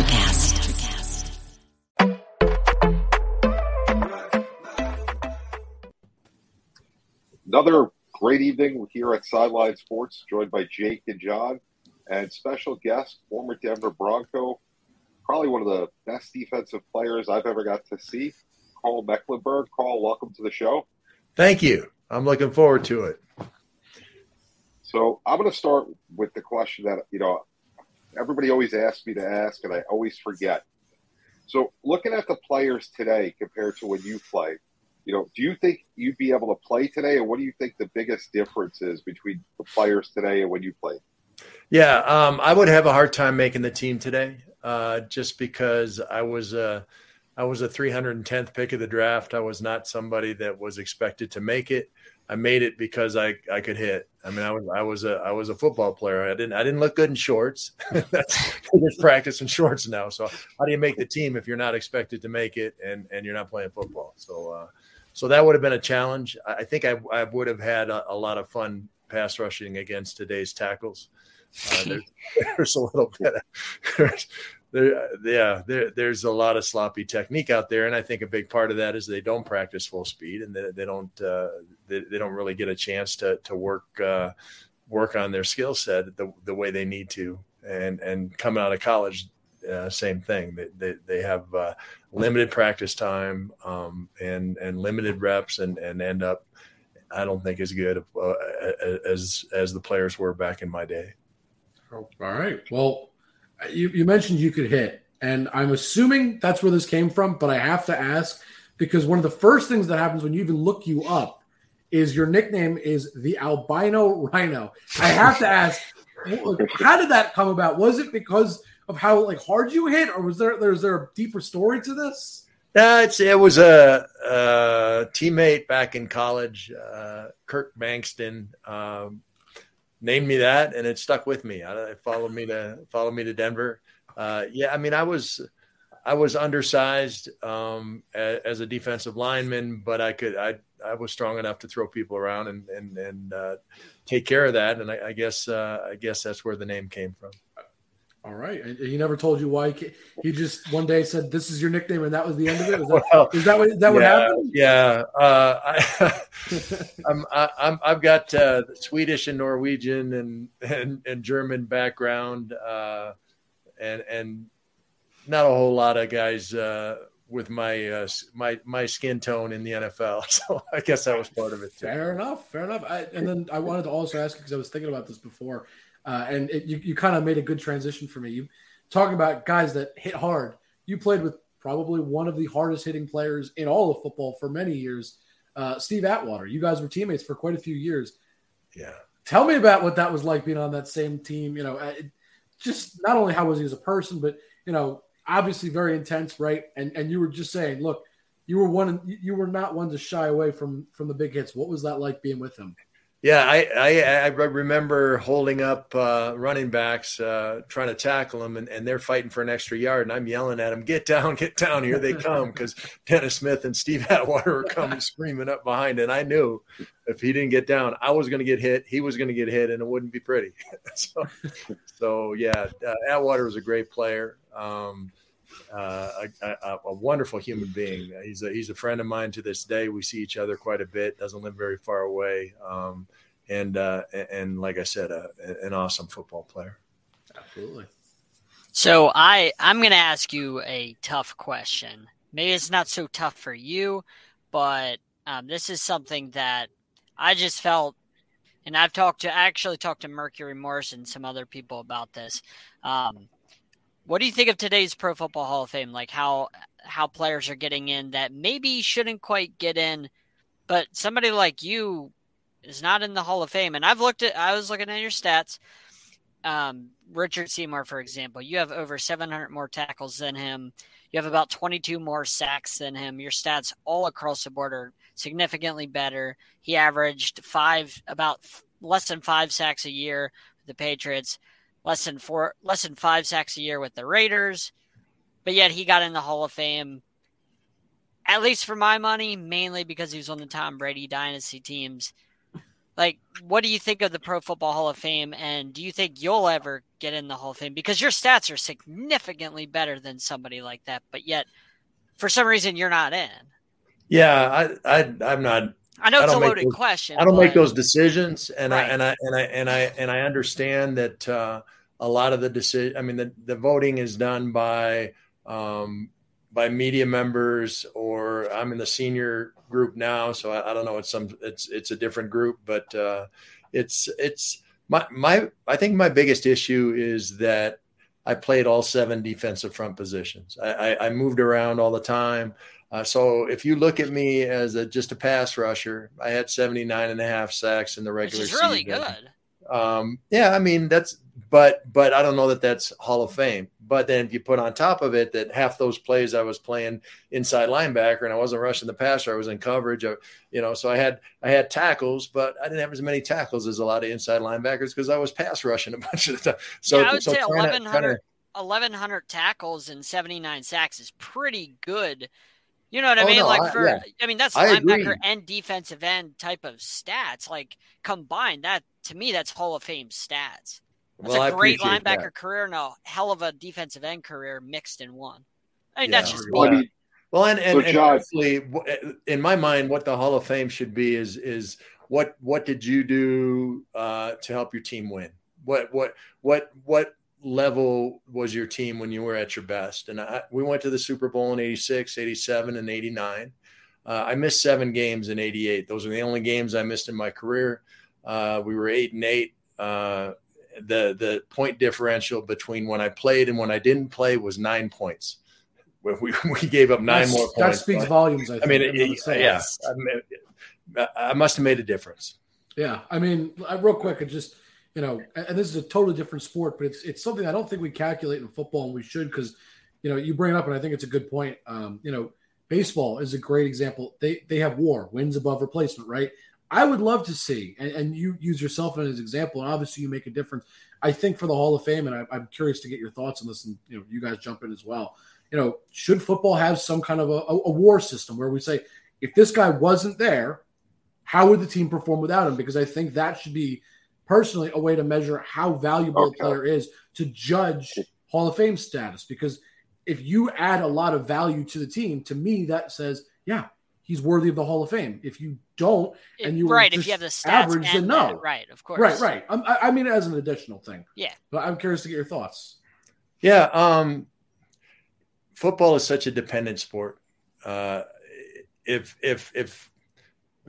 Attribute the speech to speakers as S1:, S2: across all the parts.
S1: Electricast.
S2: Another great evening here at Sideline Sports, joined by Jake and John, and special guest, former Denver Bronco, probably one of the best defensive players I've ever got to see, Karl Mecklenburg. Karl, welcome to the show.
S3: Thank you. I'm looking forward to it.
S2: So I'm going to start with the question that you know everybody always asks me to ask, and I always forget. So looking at the players today compared to when you played, you know, do you think you'd be able to play today, and what do you think the biggest difference is between the players today and when you played?
S3: Yeah, um, I would have a hard time making the team today, uh, just because I was a I was a 310th pick of the draft. I was not somebody that was expected to make it. I made it because I, I could hit. I mean, I was I was a I was a football player. I didn't I didn't look good in shorts. That's just practice in shorts now. So how do you make the team if you're not expected to make it and and you're not playing football? So uh, so that would have been a challenge. I think I, I would have had a, a lot of fun pass rushing against today's tackles. Uh, there's, there's, a little bit. Of, there, yeah, there, there's a lot of sloppy technique out there, and I think a big part of that is they don't practice full speed, and they, they don't uh, they, they, don't really get a chance to to work uh, work on their skill set the, the way they need to. And and coming out of college, uh, same thing. They they, they have uh, limited practice time um, and and limited reps, and and end up, I don't think as good uh, as as the players were back in my day.
S4: all right. Well, you, you mentioned you could hit, and I'm assuming that's where this came from, but I have to ask because one of the first things that happens when you even look you up is your nickname is the albino rhino. I have to ask, how did that come about? Was it because of how like hard you hit, or was there there's there a deeper story to this?
S3: Uh, it's, it was a, a, teammate back in college, uh, Kirk Bankston. Um, named me that, and it stuck with me. It followed me to follow me to Denver. Uh, yeah, I mean, I was I was undersized um, as, as, a defensive lineman, but I could I I was strong enough to throw people around and and and uh, take care of that. And I, I guess uh, I guess that's where the name came from.
S4: All right. He never told you why. He just one day said, "This is your nickname," and that was the end of it. Is that, well, is that what is that
S3: yeah,
S4: what happened?
S3: Yeah. Uh, I, I'm, I, have got uh, Swedish and Norwegian and and, and German background, uh, and and not a whole lot of guys uh, with my uh, my my skin tone in the NFL. So I guess that was part of it.
S4: Too. Fair enough. Fair enough. I, and then I wanted to also ask because I was thinking about this before. Uh, and it, you, you kind of made a good transition for me. You talking about guys that hit hard. You played with probably one of the hardest hitting players in all of football for many years, uh, Steve Atwater. You guys were teammates for quite a few years.
S3: Yeah.
S4: Tell me about what that was like being on that same team. You know, just not only how was he as a person, but you know, obviously very intense, right? And and you were just saying, look, you were one, you were not one to shy away from from the big hits. What was that like being with him?
S3: Yeah, I, I, I remember holding up uh, running backs uh, trying to tackle them, and, and they're fighting for an extra yard, and I'm yelling at them, "Get down, get down! Here they come!" Because Dennis Smith and Steve Atwater were coming screaming up behind, and I knew if he didn't get down, I was going to get hit. He was going to get hit, and it wouldn't be pretty. so, so yeah, uh, Atwater was a great player. Um, uh, a, a, a, wonderful human being. He's a, he's a friend of mine to this day. We see each other quite a bit. Doesn't live very far away, um, and uh, and like I said, an awesome football player.
S4: Absolutely.
S5: So I I'm going to ask you a tough question. Maybe it's not so tough for you, but um, this is something that I just felt, and I've talked to I actually talked to Mercury Morris and some other people about this. Um, what do you think of today's Pro Football Hall of Fame? Like how how players are getting in that maybe shouldn't quite get in, but somebody like you is not in the Hall of Fame. And I've looked at I was looking at your stats. Um, Richard Seymour, for example, you have over 700 more tackles than him. You have about 22 more sacks than him. Your stats all across the board are significantly better. He averaged five, about less than five sacks a year with the Patriots less than four, less than five sacks a year with the Raiders, but yet he got in the Hall of Fame. At least for my money, mainly because he was on the Tom Brady dynasty teams. Like, what do you think of the Pro Football Hall of Fame, and do you think you'll ever get in the Hall of Fame because your stats are significantly better than somebody like that, but yet for some reason you're not in.
S3: Yeah, I, I I'm not.
S5: I know
S3: I
S5: it's a loaded
S3: those-
S5: question.
S3: I don't make those decisions, and
S5: Right.
S3: I and I and I and I and I understand that uh, a lot of the decision. I mean, the the voting is done by um, by media members, or I'm in the senior group now, so I, I don't know. It's some it's it's a different group, but uh, it's it's my my. I think my biggest issue is that I played all seven defensive front positions. I, I, I moved around all the time. Uh, so if you look at me as a, just a pass rusher, I had 79 and a half sacks in the
S5: which
S3: regular
S5: is really
S3: season.
S5: good.
S3: Um, yeah, I mean that's, but but I don't know that that's Hall of Fame. But then if you put on top of it that half those plays I was playing inside linebacker and I wasn't rushing the passer, I was in coverage. I, you know, so I had I had tackles, but I didn't have as many tackles as a lot of inside linebackers because I was pass rushing a bunch of the time. So
S5: yeah, I would
S3: so
S5: say
S3: trying
S5: 1100,
S3: to-
S5: 1100 tackles and 79 sacks is pretty good. You know what I
S3: Oh,
S5: mean?
S3: no,
S5: like
S3: I-
S5: for,
S3: yeah.
S5: I mean, that's
S3: I
S5: linebacker
S3: agree.
S5: and defensive end type of stats. Like combined, that to me, that's Hall of Fame stats. That's
S3: Well, I
S5: a great linebacker
S3: that.
S5: career and a hell of a defensive end career mixed in one. I mean,
S3: Yeah.
S5: that's just
S2: Well, I
S5: me.
S2: mean,
S3: Well, and and,
S2: So,
S3: and honestly, in my mind, what the Hall of Fame should be is is what what did you do uh, to help your team win? What what what what level was your team when you were at your best? And I, we went to the Super Bowl in 86, 87, and 89. Uh, I missed seven games in 88. Those are the only games I missed in my career. Uh, we were eight and eight. Uh, the the point differential between when I played and when I didn't play was nine points. We, we, we gave up nine
S4: That's-
S3: more
S4: That speaks
S3: but-
S4: volumes. I, think,
S3: I mean, it,
S4: say.
S3: yeah, I, mean, I must have made a difference.
S4: Yeah, I mean, real quick, it just you know, and this is a totally different sport, but it's it's something I don't think we calculate in football, and we should because you know you bring it up, and I think it's a good point. Um, you know, baseball is a great example. They they have WAR, wins above replacement, right? I would love to see, and, and you use yourself as an example, and obviously you make a difference. I think for the Hall of Fame, and I, I'm curious to get your thoughts on this, and you know, you guys jump in as well. You know, should football have some kind of a, a, a war system where we say, if this guy wasn't there, how would the team perform without him? Because I think that should be personally a way to measure how valuable
S2: Okay.
S4: a player is to judge Hall of Fame status. Because if you add a lot of value to the team, to me that says, yeah, he's worthy of the Hall of Fame. If you don't, and you were
S5: right, if you have the stats
S4: average, then no.
S5: that, right, of course.
S4: right, right. I'm- I, I mean as an additional thing.
S5: Yeah.
S4: but I'm curious to get your thoughts.
S3: Yeah, um, football is such a dependent sport. Uh, if if if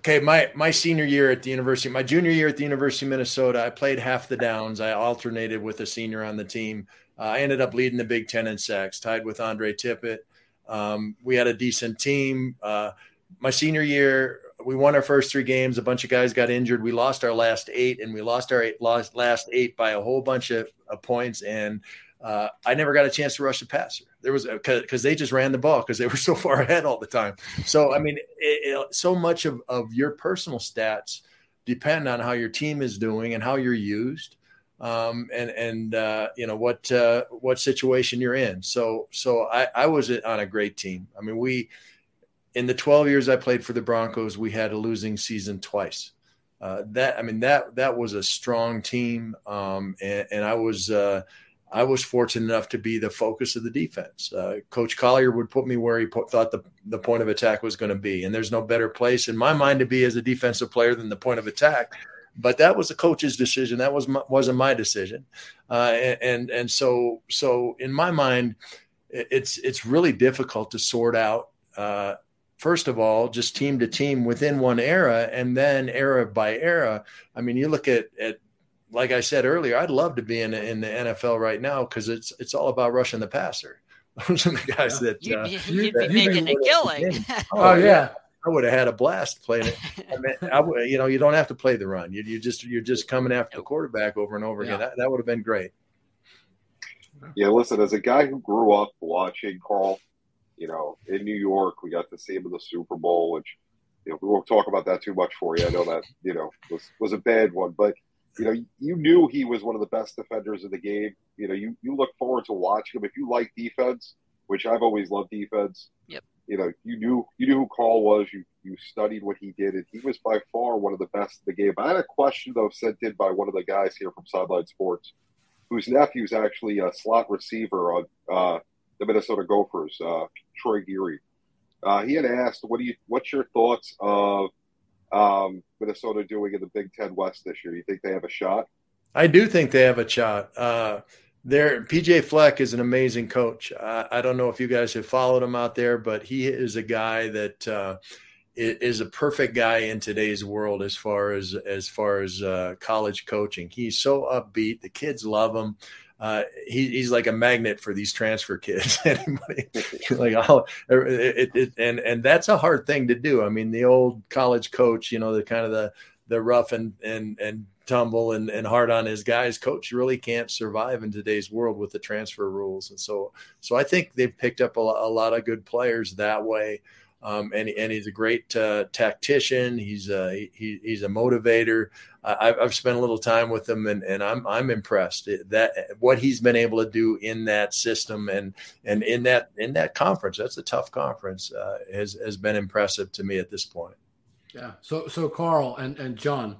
S3: okay, my my senior year at the university, my junior year at the University of Minnesota, I played half the downs. I alternated with a senior on the team. Uh, I ended up leading the Big Ten in sacks, tied with Andre Tippett. Um, we had a decent team. Uh, my senior year, we won our first three games. A bunch of guys got injured. We lost our last eight, and we lost our eight, lost, last eight by a whole bunch of, of points. And uh, I never got a chance to rush the passer. There was because they just ran the ball because they were so far ahead all the time. So I mean, it, it, so much of of your personal stats depend on how your team is doing and how you're used, um, and and uh, you know what uh, what situation you're in. So so I, I was on a great team. I mean, we in the 12 years I played for the Broncos, we had a losing season twice. Uh, that I mean that that was a strong team, um, and, and I was. I was fortunate enough to be the focus of the defense. Uh, Coach Collier would put me where he thought the, the point of attack was going to be. And there's no better place in my mind to be as a defensive player than the point of attack. But that was the coach's decision. That was my, wasn't my decision. Uh, and, and so so in my mind, it's it's really difficult to sort out. Uh, first of all, just team to team within one era, and then era by era. I mean, you look at at like I said earlier, I'd love to be in, in the NFL right now because it's it's all about rushing the passer. Those are the guys
S4: Yeah.
S3: that
S5: You'd
S3: uh,
S5: be,
S4: you-
S5: you'd be making a killing.
S4: Oh, yeah.
S3: I would have had a blast playing it. I mean, I would, you know, you don't have to play the run. You, you just you're just coming after the quarterback over and over again. That, that would have been great.
S2: Yeah, listen, as a guy who grew up watching Karl, you know, in New York, we got to see him in the Super Bowl, which, you know, we won't talk about that too much for you. I know that, you know, was, was a bad one, but, you know, you knew he was one of the best defenders of the game. You know, you, you look forward to watching him. If you like defense, which I've always loved defense,
S5: Yep.
S2: you know, you knew you knew who Karl was. You you studied what he did, and he was by far one of the best in the game. I had a question though sent in by one of the guys here from Sideline Sports. whose nephew is actually a slot receiver on uh, the Minnesota Gophers, uh, Troy Geary. Uh, he had asked, "What do you? What's your thoughts of um, Minnesota doing in the Big Ten West this year? You think they have a shot?"
S3: I do think they have a shot. Uh, there, PJ Fleck is an amazing coach. I, I, don't know if you guys have followed him out there, but he is a guy that uh, is a perfect guy in today's world as far as as far as uh, college coaching. He's so upbeat. The kids love him. Uh, he, he's like a magnet for these transfer kids. Anybody like oh, it, it, and and that's a hard thing to do. I mean, the old college coach, you know, the kind of the the rough and and and tumble and, and hard on his guys, coach really can't survive in today's world with the transfer rules. And so, so I think they've picked up a, a lot of good players that way. Um, and, and he's a great uh, tactician. He's a, he, he's a motivator. I've, I've spent a little time with him and, and I'm, I'm impressed that what he's been able to do in that system and, and in that, in that conference, that's a tough conference, uh, has, has been impressive to me at this point.
S4: Yeah. So, so Karl and, and John,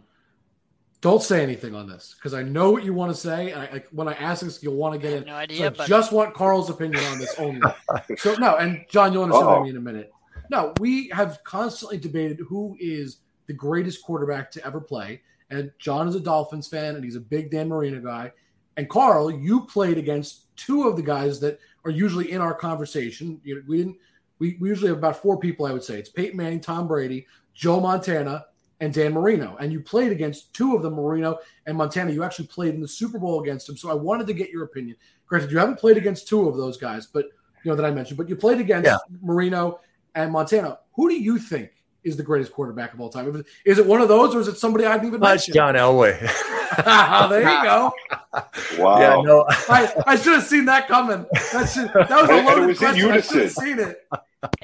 S4: don't say anything on this because I know what you want to say. I, I, when I ask this, you'll want to get in.
S5: No idea.
S4: So I just want Karl's opinion on this only. so no, and John, you'll understand what I mean in a minute. No, we have constantly debated who is the greatest quarterback to ever play. And John is a Dolphins fan, and he's a big Dan Marino guy. And Karl, you played against two of the guys that are usually in our conversation. You know, we didn't. We, we usually have about four people. I would say it's Peyton Manning, Tom Brady, Joe Montana, and Dan Marino. And you played against two of them, Marino and Montana. You actually played in the Super Bowl against them. So I wanted to get your opinion. Granted, you haven't played against two of those guys, but you know that I mentioned, but you played against yeah. Marino and Montana. Who do you think is the greatest quarterback of all time? Is it one of those, or is it somebody I didn't even mention?
S3: John Elway.
S4: there you go.
S2: Wow.
S3: Yeah, no.
S4: I, I should have seen that coming. That, should, that was a loaded question. I should have seen it.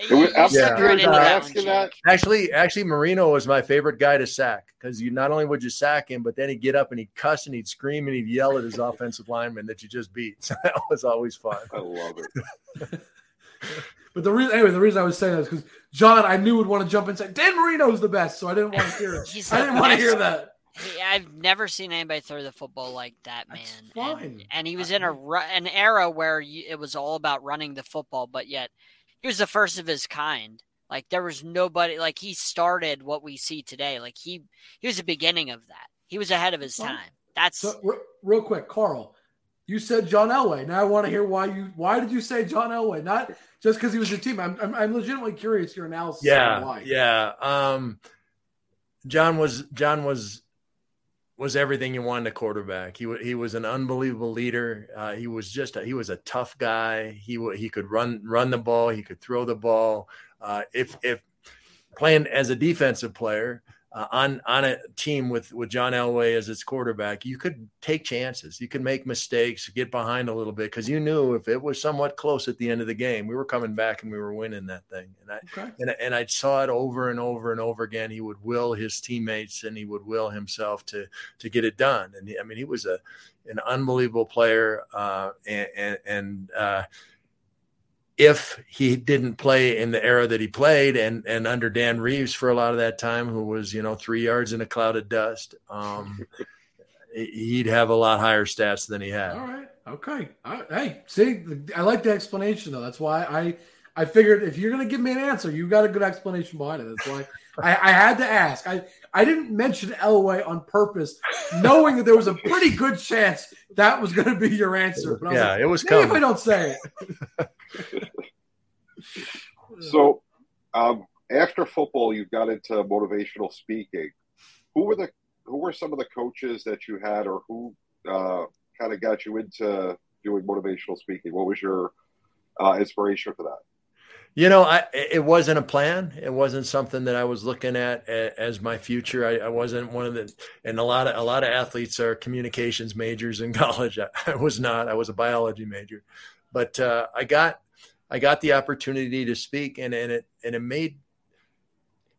S2: It was, yeah.
S3: Actually, actually, Marino was my favorite guy to sack because you not only would you sack him, but then he'd get up and he'd cuss and he'd scream and he'd yell at his offensive lineman that you just beat. So that was always fun.
S2: I love it.
S4: but the reason, anyway, the reason I was saying that is because John, I knew would want to jump in and say Dan Marino's the best, so I didn't want to hear it. I didn't want to hear that.
S5: I've never seen anybody throw the football like that, man.
S4: That's
S5: and, and, he was in a an era where you, it was all about running the football, but yet he was the first of his kind. Like there was nobody like he started what we see today. Like he he was the beginning of that. He was ahead of his time. That's
S4: so, real quick, Karl. You said John Elway. Now I want to hear why you why did you say John Elway? Not just because he was your team. I'm, I'm, I'm legitimately curious your analysis.
S3: Yeah, yeah. Um, John was John was was everything you wanted a quarterback. He was he was an unbelievable leader. Uh, he was just a, he was a tough guy. He he could run run the ball. He could throw the ball. Uh, if if playing as a defensive player, uh, on on a team with with John Elway as its quarterback, you could take chances. You could make mistakes, get behind a little bit because you knew if it was somewhat close at the end of the game, we were coming back and we were winning that thing. And I okay. and, and I saw it over and over and over again. He would will his teammates and he would will himself to to get it done. And he, I mean, he was a an unbelievable player uh, and and, and uh, if he didn't play in the era that he played and and under Dan Reeves for a lot of that time, who was you know three yards in a cloud of dust, um, he'd have a lot higher stats than he had.
S4: All right, okay. Hey, see, I like the explanation though. That's why I I figured if you're going to give me an answer, you got a good explanation behind it. That's why I, I had to ask. I I didn't mention Elway on purpose, knowing that there was a pretty good chance that was going to be your answer.
S3: But yeah,
S4: like,
S3: it was coming.
S4: If I don't say it.
S2: so, um, after football, you got into motivational speaking. Who were the who were some of the coaches that you had, or who uh, kind of got you into doing motivational speaking? What was your uh, inspiration for that?
S3: You know, I, it wasn't a plan. It wasn't something that I was looking at as my future. I, I, wasn't one of the, and a lot of a lot of athletes are communications majors in college. I, I was not. I was a biology major, but uh, I got I got the opportunity to speak, and, and it and it made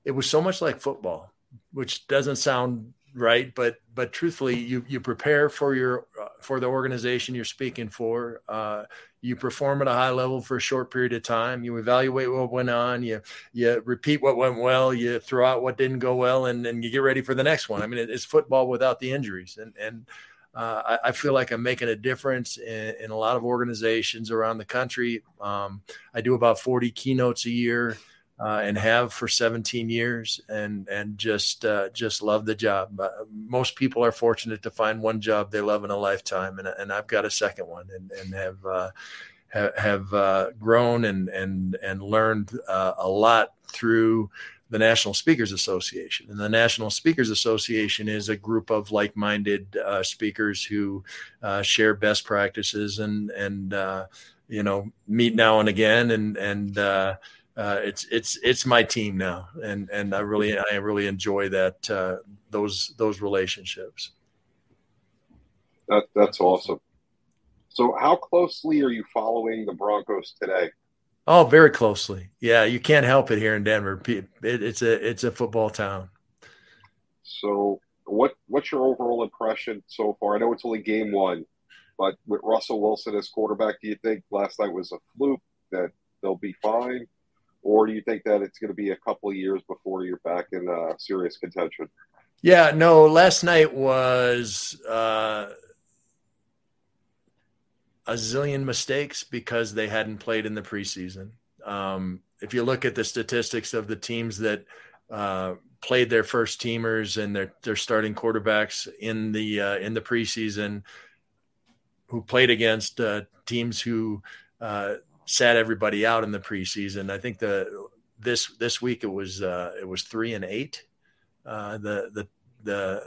S3: it was so much like football, which doesn't sound right, but but truthfully, you you prepare for your uh, for the organization you're speaking for. Uh, you perform at a high level for a short period of time. You evaluate what went on. You you repeat what went well. You throw out what didn't go well, and then you get ready for the next one. I mean, it's football without the injuries, and and uh, I, I, feel like I'm making a difference in, in, a lot of organizations around the country. Um, I do about 40 keynotes a year. Uh, and have for 17 years, and and just uh, just love the job. Uh, most people are fortunate to find one job they love in a lifetime, and, and I've got a second one, and and have uh, have, have uh, grown and and and learned a lot through the National Speakers Association. And the National Speakers Association is a group of like-minded uh, speakers who uh, share best practices and and uh, you know meet now and again and and uh, uh, it's it's it's my team now and and I really I really enjoy that uh, those those relationships.
S2: That that's awesome. So, how closely are you following the Broncos today?
S3: Oh, very closely. Yeah, you can't help it here in Denver. It, it's a it's a football town.
S2: So, what what's your overall impression so far? I know it's only game one, but with Russell Wilson as quarterback, do you think last night was a fluke that they'll be fine, or do you think that it's going to be a couple of years before you're back in uh, serious contention?
S3: Yeah, no. Last night was uh, a zillion mistakes because they hadn't played in the preseason. Um, if you look at the statistics of the teams that uh, played their first teamers and their their starting quarterbacks in the uh, in the preseason, who played against uh, teams who uh, sat everybody out in the preseason, I think the this this week it was uh, it was three and eight. Uh, the the the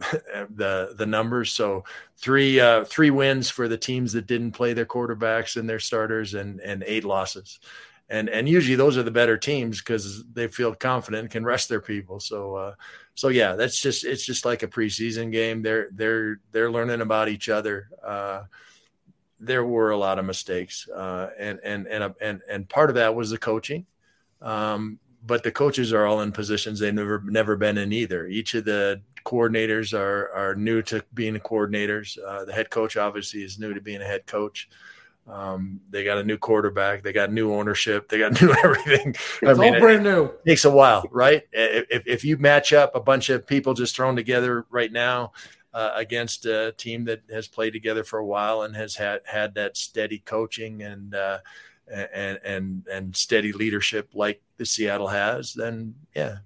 S3: the the numbers. So three uh, three wins for the teams that didn't play their quarterbacks and their starters, and and eight losses. And and usually those are the better teams because they feel confident and can rest their people. So uh, so yeah, that's just it's just like a preseason game. They're they're they're learning about each other. Uh, there were a lot of mistakes, uh, and and and and and part of that was the coaching. Um, but the coaches are all in positions they've never never been in either. Each of the coordinators are are new to being coordinators. Uh, the head coach obviously is new to being a head coach. Um, they got a new quarterback. They got new ownership. They got new everything.
S4: It's I mean, all brand new.
S3: It takes a while, right? If, if you match up a bunch of people just thrown together right now uh, against a team that has played together for a while and has had had that steady coaching and uh, and and and steady leadership like the Seattle has, then yeah,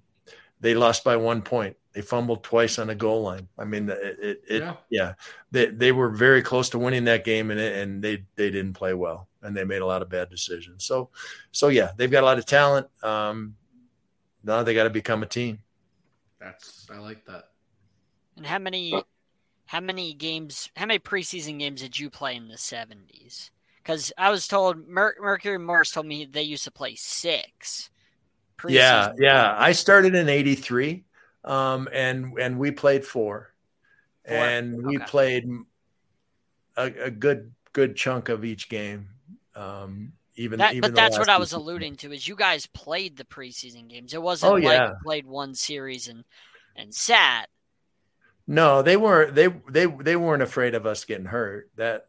S3: they lost by one point. They fumbled twice on the goal line. I mean, it, it, it yeah. yeah, they they were very close to winning that game, and and they they didn't play well, and they made a lot of bad decisions. So, so yeah, they've got a lot of talent. Um, now they got to become a team.
S4: That's I like that.
S5: And how many how many games? How many preseason games did you play in the seventies? Because I was told Mer- Mercury Morris told me they used to play six.
S3: Yeah, yeah. I started in '83 um, and and we played four, four. and we played a, a, good good chunk of each game. Um, even,
S5: that,
S3: even
S5: but that's what I was alluding to is you guys played the preseason games. It wasn't oh, like played one series and and sat.
S3: No, they weren't. They they they weren't afraid of us getting hurt. That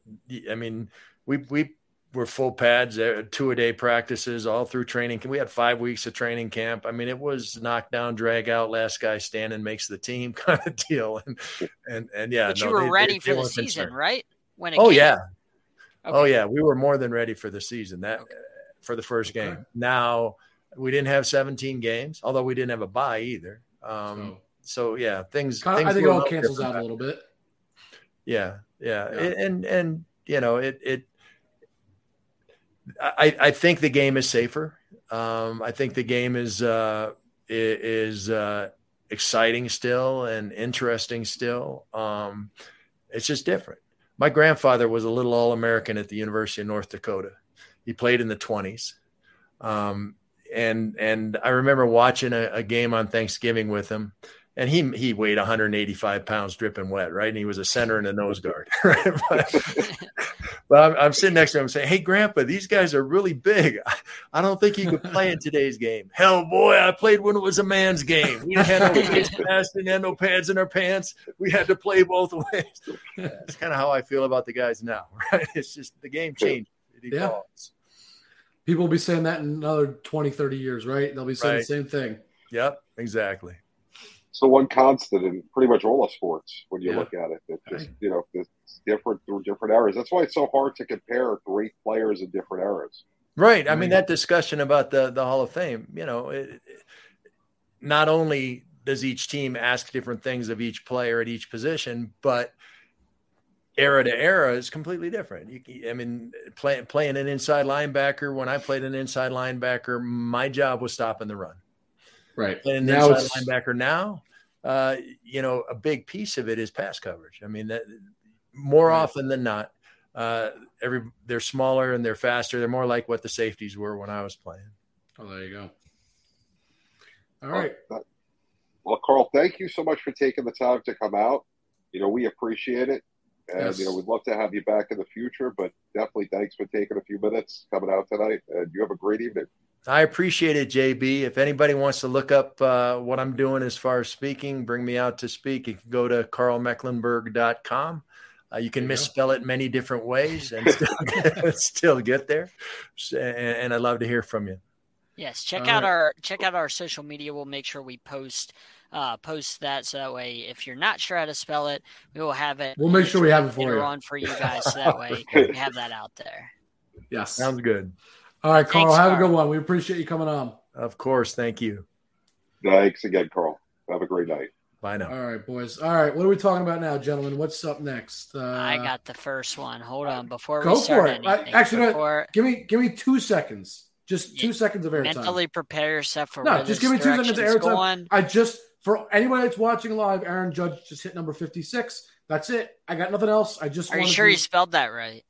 S3: I mean, we we were full pads, uh, two a day practices all through training. We had five weeks of training camp. I mean, it was knock down, drag out, last guy standing makes the team kind of deal. And and and yeah,
S5: but no, you were they, ready they, for they the season, concerned. right?
S3: When it oh came. yeah, okay. oh yeah, we were more than ready for the season. That okay. for the first game. Okay. Now we didn't have 17 games, although we didn't have a bye either. Um, so, so yeah, things.
S4: Kind
S3: of,
S4: I think it all cancels out a little bit.
S3: Yeah, yeah, yeah. and and you know it it I, I think the game is safer. Um, I think the game is uh, is uh, exciting still and interesting still. Um, it's just different. My grandfather was a little All American at the University of North Dakota. He played in the twenties, um, and and I remember watching a, a game on Thanksgiving with him, and he he weighed 185 pounds dripping wet, right? And he was a center and a nose guard, right? But, but I'm, I'm, sitting next to him saying, "Hey, Grandpa, these guys are really big. I, don't think you could play in today's game." Hell, boy, I played when it was a man's game. We had no face mask and had no pads in our pants. We had to play both ways. That's kind of how I feel about the guys now, right? It's just the game changed. It
S4: Yeah. People will be saying that in another 20, 30 years, right? They'll be saying right. the same thing.
S3: Yep, exactly.
S2: It's the one constant in pretty much all of sports when you
S4: Yeah.
S2: look at it. It just you know it's different through different eras. That's why it's so hard to compare great players in different eras.
S3: Right. I mean,
S4: Right.
S3: that discussion about the the Hall of Fame, you know, it, it- not only does each team ask different things of each player at each position, but era to era is completely different. You, I mean, play, playing an inside linebacker, when I played an inside linebacker, my job was stopping the run.
S4: Right.
S3: Playing an
S4: Now
S3: inside
S4: it's
S3: linebacker now, uh, you know, a big piece of it is pass coverage. I mean, that more
S4: Right.
S3: often than not, uh, every they're smaller and they're faster. They're more like what the safeties were when I was playing.
S4: Oh, there you go. All right.
S2: Well, Karl, thank you so much for taking the time to come out. You know, we appreciate it. And,
S4: Yes.
S2: you know, we'd love to have you back in the future, but definitely thanks for taking a few minutes coming out tonight. And you have a great evening.
S3: I appreciate it, JB. If anybody wants to look up uh, what I'm doing as far as speaking, bring me out to speak. You can go to carlmecklenburg.com. Uh, you can
S4: There you go.
S3: misspell it many different ways and still get, still get there. And, and I'd love to hear from you.
S5: Yes, check
S4: All
S5: out
S4: right.
S5: our check out our social media. We'll make sure we post uh, post that so that way if you're not sure how to spell it, we will have it.
S4: We'll make sure we have it for you.
S5: on for you guys. So that way we have that out there.
S4: Yes.
S3: Sounds good.
S4: All right, Karl.
S5: Thanks,
S4: have a good one. We appreciate you coming on.
S3: Of course. Thank you.
S2: Thanks again, Karl. Have a great night.
S3: Bye now.
S4: All right, boys. All right. What are we talking about now, gentlemen? What's up next? Uh,
S5: I got the first one. Hold on before
S4: go
S5: we start
S4: for it. I-
S5: anything.
S4: actually, no,
S5: before,
S4: Give me give me two seconds. Just two
S5: Yeah,
S4: seconds of airtime.
S5: mentally prepare yourself for
S4: No,
S5: where
S4: just give me two seconds of
S5: direction's
S4: airtime. I just for anybody that's watching live, Aaron Judge just hit number fifty six. That's it. I got nothing else. I just
S5: Are you sure
S4: to,
S5: you spelled that right?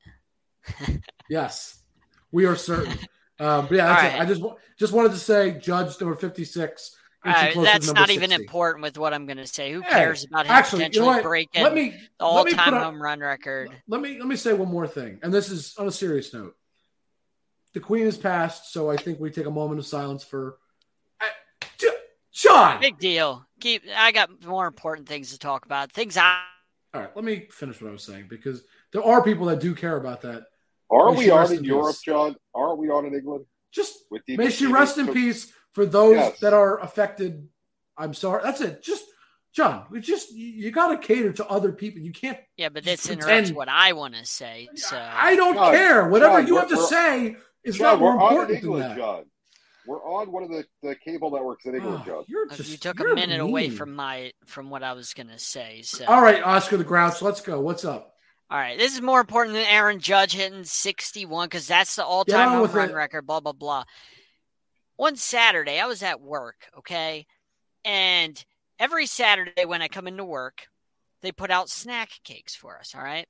S4: Yes, we are certain. um, but yeah, that's
S5: All
S4: it.
S5: right.
S4: I just just wanted to say Judge number fifty six.
S5: Right, that's not even important with what I'm going to say. Who
S4: Hey,
S5: cares about him
S4: Actually, you know
S5: breaking
S4: Let me
S5: the all-time home run record?
S4: Let me let me say one more thing, and this is on a serious note. The Queen has passed, so I think we take a moment of silence for J- John.
S5: Big deal. Keep. I got more important things to talk about. Things I.
S4: All right, let me finish what I was saying because there are people that do care about that.
S2: Are
S4: May
S2: we
S4: she
S2: on in
S4: in
S2: Europe,
S4: peace.
S2: John? Aren't we on in England?
S4: Just
S2: With
S4: may she
S2: DBT?
S4: rest in peace for those
S2: Yes.
S4: that are affected. I'm sorry. That's it. Just John, we just you, you got to cater to other people. You can't.
S5: Yeah, but
S4: Just
S5: this interrupts what I want to say. So
S4: I don't
S2: John,
S4: care. Whatever
S2: John,
S4: you have to say is
S2: John,
S4: not more
S2: we're on in
S4: important than
S2: England,
S4: that.
S2: John. We're on one of the, the cable networks in England,
S4: Oh,
S2: John.
S4: you're
S5: uh,
S4: just,
S5: you took
S4: you're
S5: a minute away from my from what I was going to say. So
S4: All right, Oscar the Grouch. Let's go. What's up?
S5: All right, this is more important than Aaron Judge hitting 61 because that's the all-time home run
S4: it.
S5: record. Blah blah blah. One Saturday, I was at work, okay, and every Saturday when I come into work, they put out snack cakes for us. All right,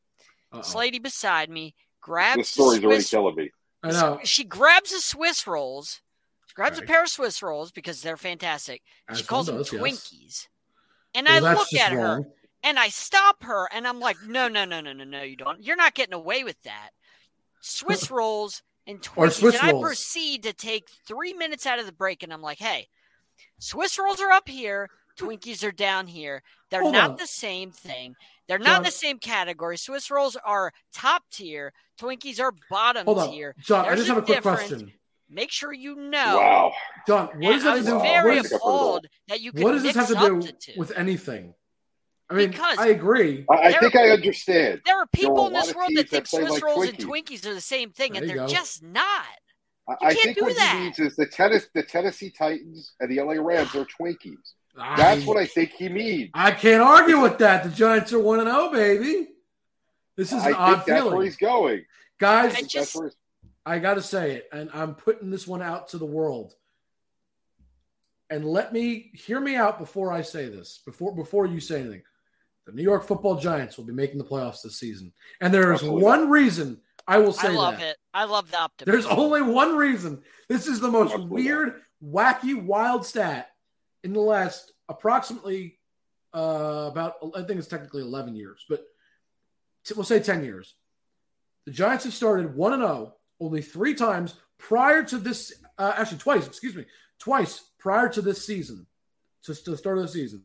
S4: Uh-oh.
S5: this lady beside me grabs
S2: This story's already
S5: Swiss,
S2: killing me.
S4: I know.
S5: She grabs a Swiss rolls, grabs
S4: Okay.
S5: a pair of Swiss rolls because they're fantastic.
S4: As
S5: she calls
S4: one
S5: them
S4: does, yes.
S5: Twinkies, and
S4: Well,
S5: I look
S4: just
S5: at her
S4: wrong.
S5: And I stop her and I'm like, no, no, no, no, no, no, you don't. You're not getting away with that. Swiss rolls and
S4: Or
S5: Twinkies.
S4: Swiss
S5: and
S4: rolls.
S5: I proceed to take three minutes out of the break and I'm like, hey, Swiss rolls are up here, Twinkies are down here. They're
S4: Hold
S5: not
S4: on.
S5: the same thing. They're not in the same category. Swiss rolls are top tier, Twinkies are bottom
S4: Hold on,
S5: tier.
S4: John. I just
S5: a
S4: have a quick
S5: difference.
S4: question.
S5: Make sure you know.
S2: Wow.
S4: John, what does that
S5: I
S4: have
S5: was
S4: to do?
S2: Wow.
S5: very
S4: what,
S5: appalled that you could
S4: what does this
S5: mix
S4: have to do with anything? I mean,
S5: Because-
S4: I agree.
S2: I, I
S5: There-
S2: think I understand.
S5: There are people
S2: a
S5: in this
S2: of
S5: world that think Swiss
S2: like
S5: rolls and
S2: Twinkies.
S5: Twinkies are the same thing,
S4: There
S5: and they're
S4: go.
S5: just not.
S2: I,
S5: You
S2: I
S5: can't
S2: think
S5: do
S2: what
S5: that.
S2: he means is the tennis, the Tennessee Titans and the LA Rams are Twinkies.
S4: I,
S2: That's what I think he means.
S4: I can't argue with that. The Giants are one and zero, baby. This is
S2: I
S4: an
S2: think
S4: odd
S2: that's where he's going.
S4: guys.
S5: I just-
S4: I got to say it, and I'm putting this one out to the world. And let me hear me out before I say this. Before before you say anything, the New York Football Giants will be making the playoffs this season, and there is
S2: Absolutely.
S4: one reason I will say
S5: I love
S4: that.
S5: it. I love the optimism.
S4: There's only one reason. This is the most
S2: Absolutely.
S4: weird, wacky, wild stat in the last approximately uh, about I think it's technically 11 years, but t- we'll say 10 years. The Giants have started 1 and 0 only 3 times prior to this uh, actually twice, excuse me, twice prior to this season. To, to the start of the season.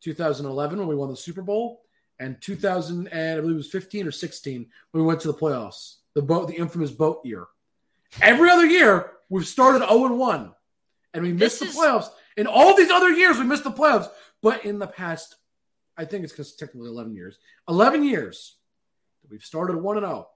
S4: 2011 when we won the Super Bowl and 2000 and I believe it was 15 or 16 when we went to the playoffs. The boat the infamous boat year. Every other year, we've started 0 and 1, and we missed
S5: This
S4: the
S5: is-
S4: playoffs. In all these other years, we missed the playoffs But in the past, I think it's because technically 11 years, 11 years we've started 1 and 0,